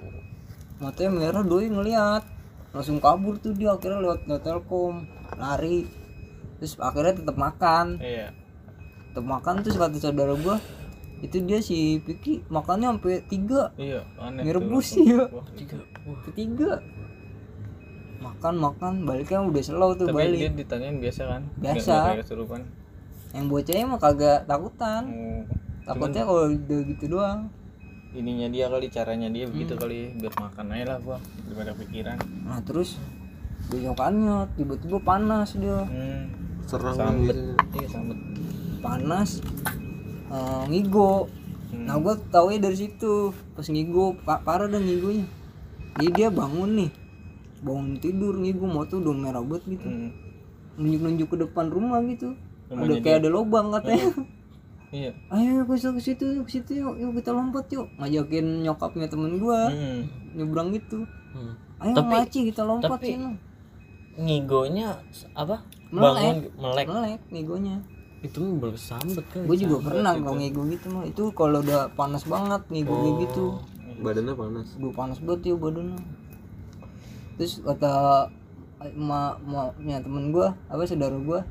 matanya merah doi ngeliat langsung kabur tuh dia akhirnya lewat lewat telkom lari terus akhirnya tetap makan Iya. tetap makan terus kata saudara gua itu dia si Piki makannya sampai tiga Iya, aneh. mie tuh. rebus ya Wah, ketiga makan makan baliknya udah slow tuh Tapi balik dia ditanyain biasa kan? Biasa. Nggak-. Yang bocahnya mah kagak takutan Oh, takutnya kalau udah gitu doang ininya dia kali caranya dia begitu Hmm. kali biar makan aja lah gua daripada pikiran. nah terus besokannya tiba-tiba panas dia Hmm. serang Sambet. gitu. Iya, sambet. panas eh, ngigo Hmm. nah gua tau ya dari situ pas ngigo pa- parah dan ngigonya jadi dia bangun nih bangun tidur ngigo mau tuh udah merah banget gitu Hmm. nunjuk-nunjuk ke depan rumah gitu ada kayak ada lubang katanya Iya. ayo ke situ ke situ ke situ yuk yuk kita lompat yuk ngajakin nyokapnya temen gua Hmm. nyebrang gitu Hmm. ayo Tapi- maci kita lompat tapi- sini Ngigonya apa? Melek. Bangun melek. melek ngigonya Itu mah bersambet kan. gue juga pernah kalau ngigo gitu mah itu kalau udah panas banget ngigo kayak gitu badannya panas udah panas banget ya badannya terus kata emak emaknya temen gua apa saudara gua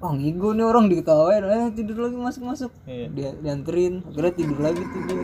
wah ngigo nih orang diketawain. Eh tidur lagi masuk masuk Iya. dia dianterin akhirnya tidur lagi dia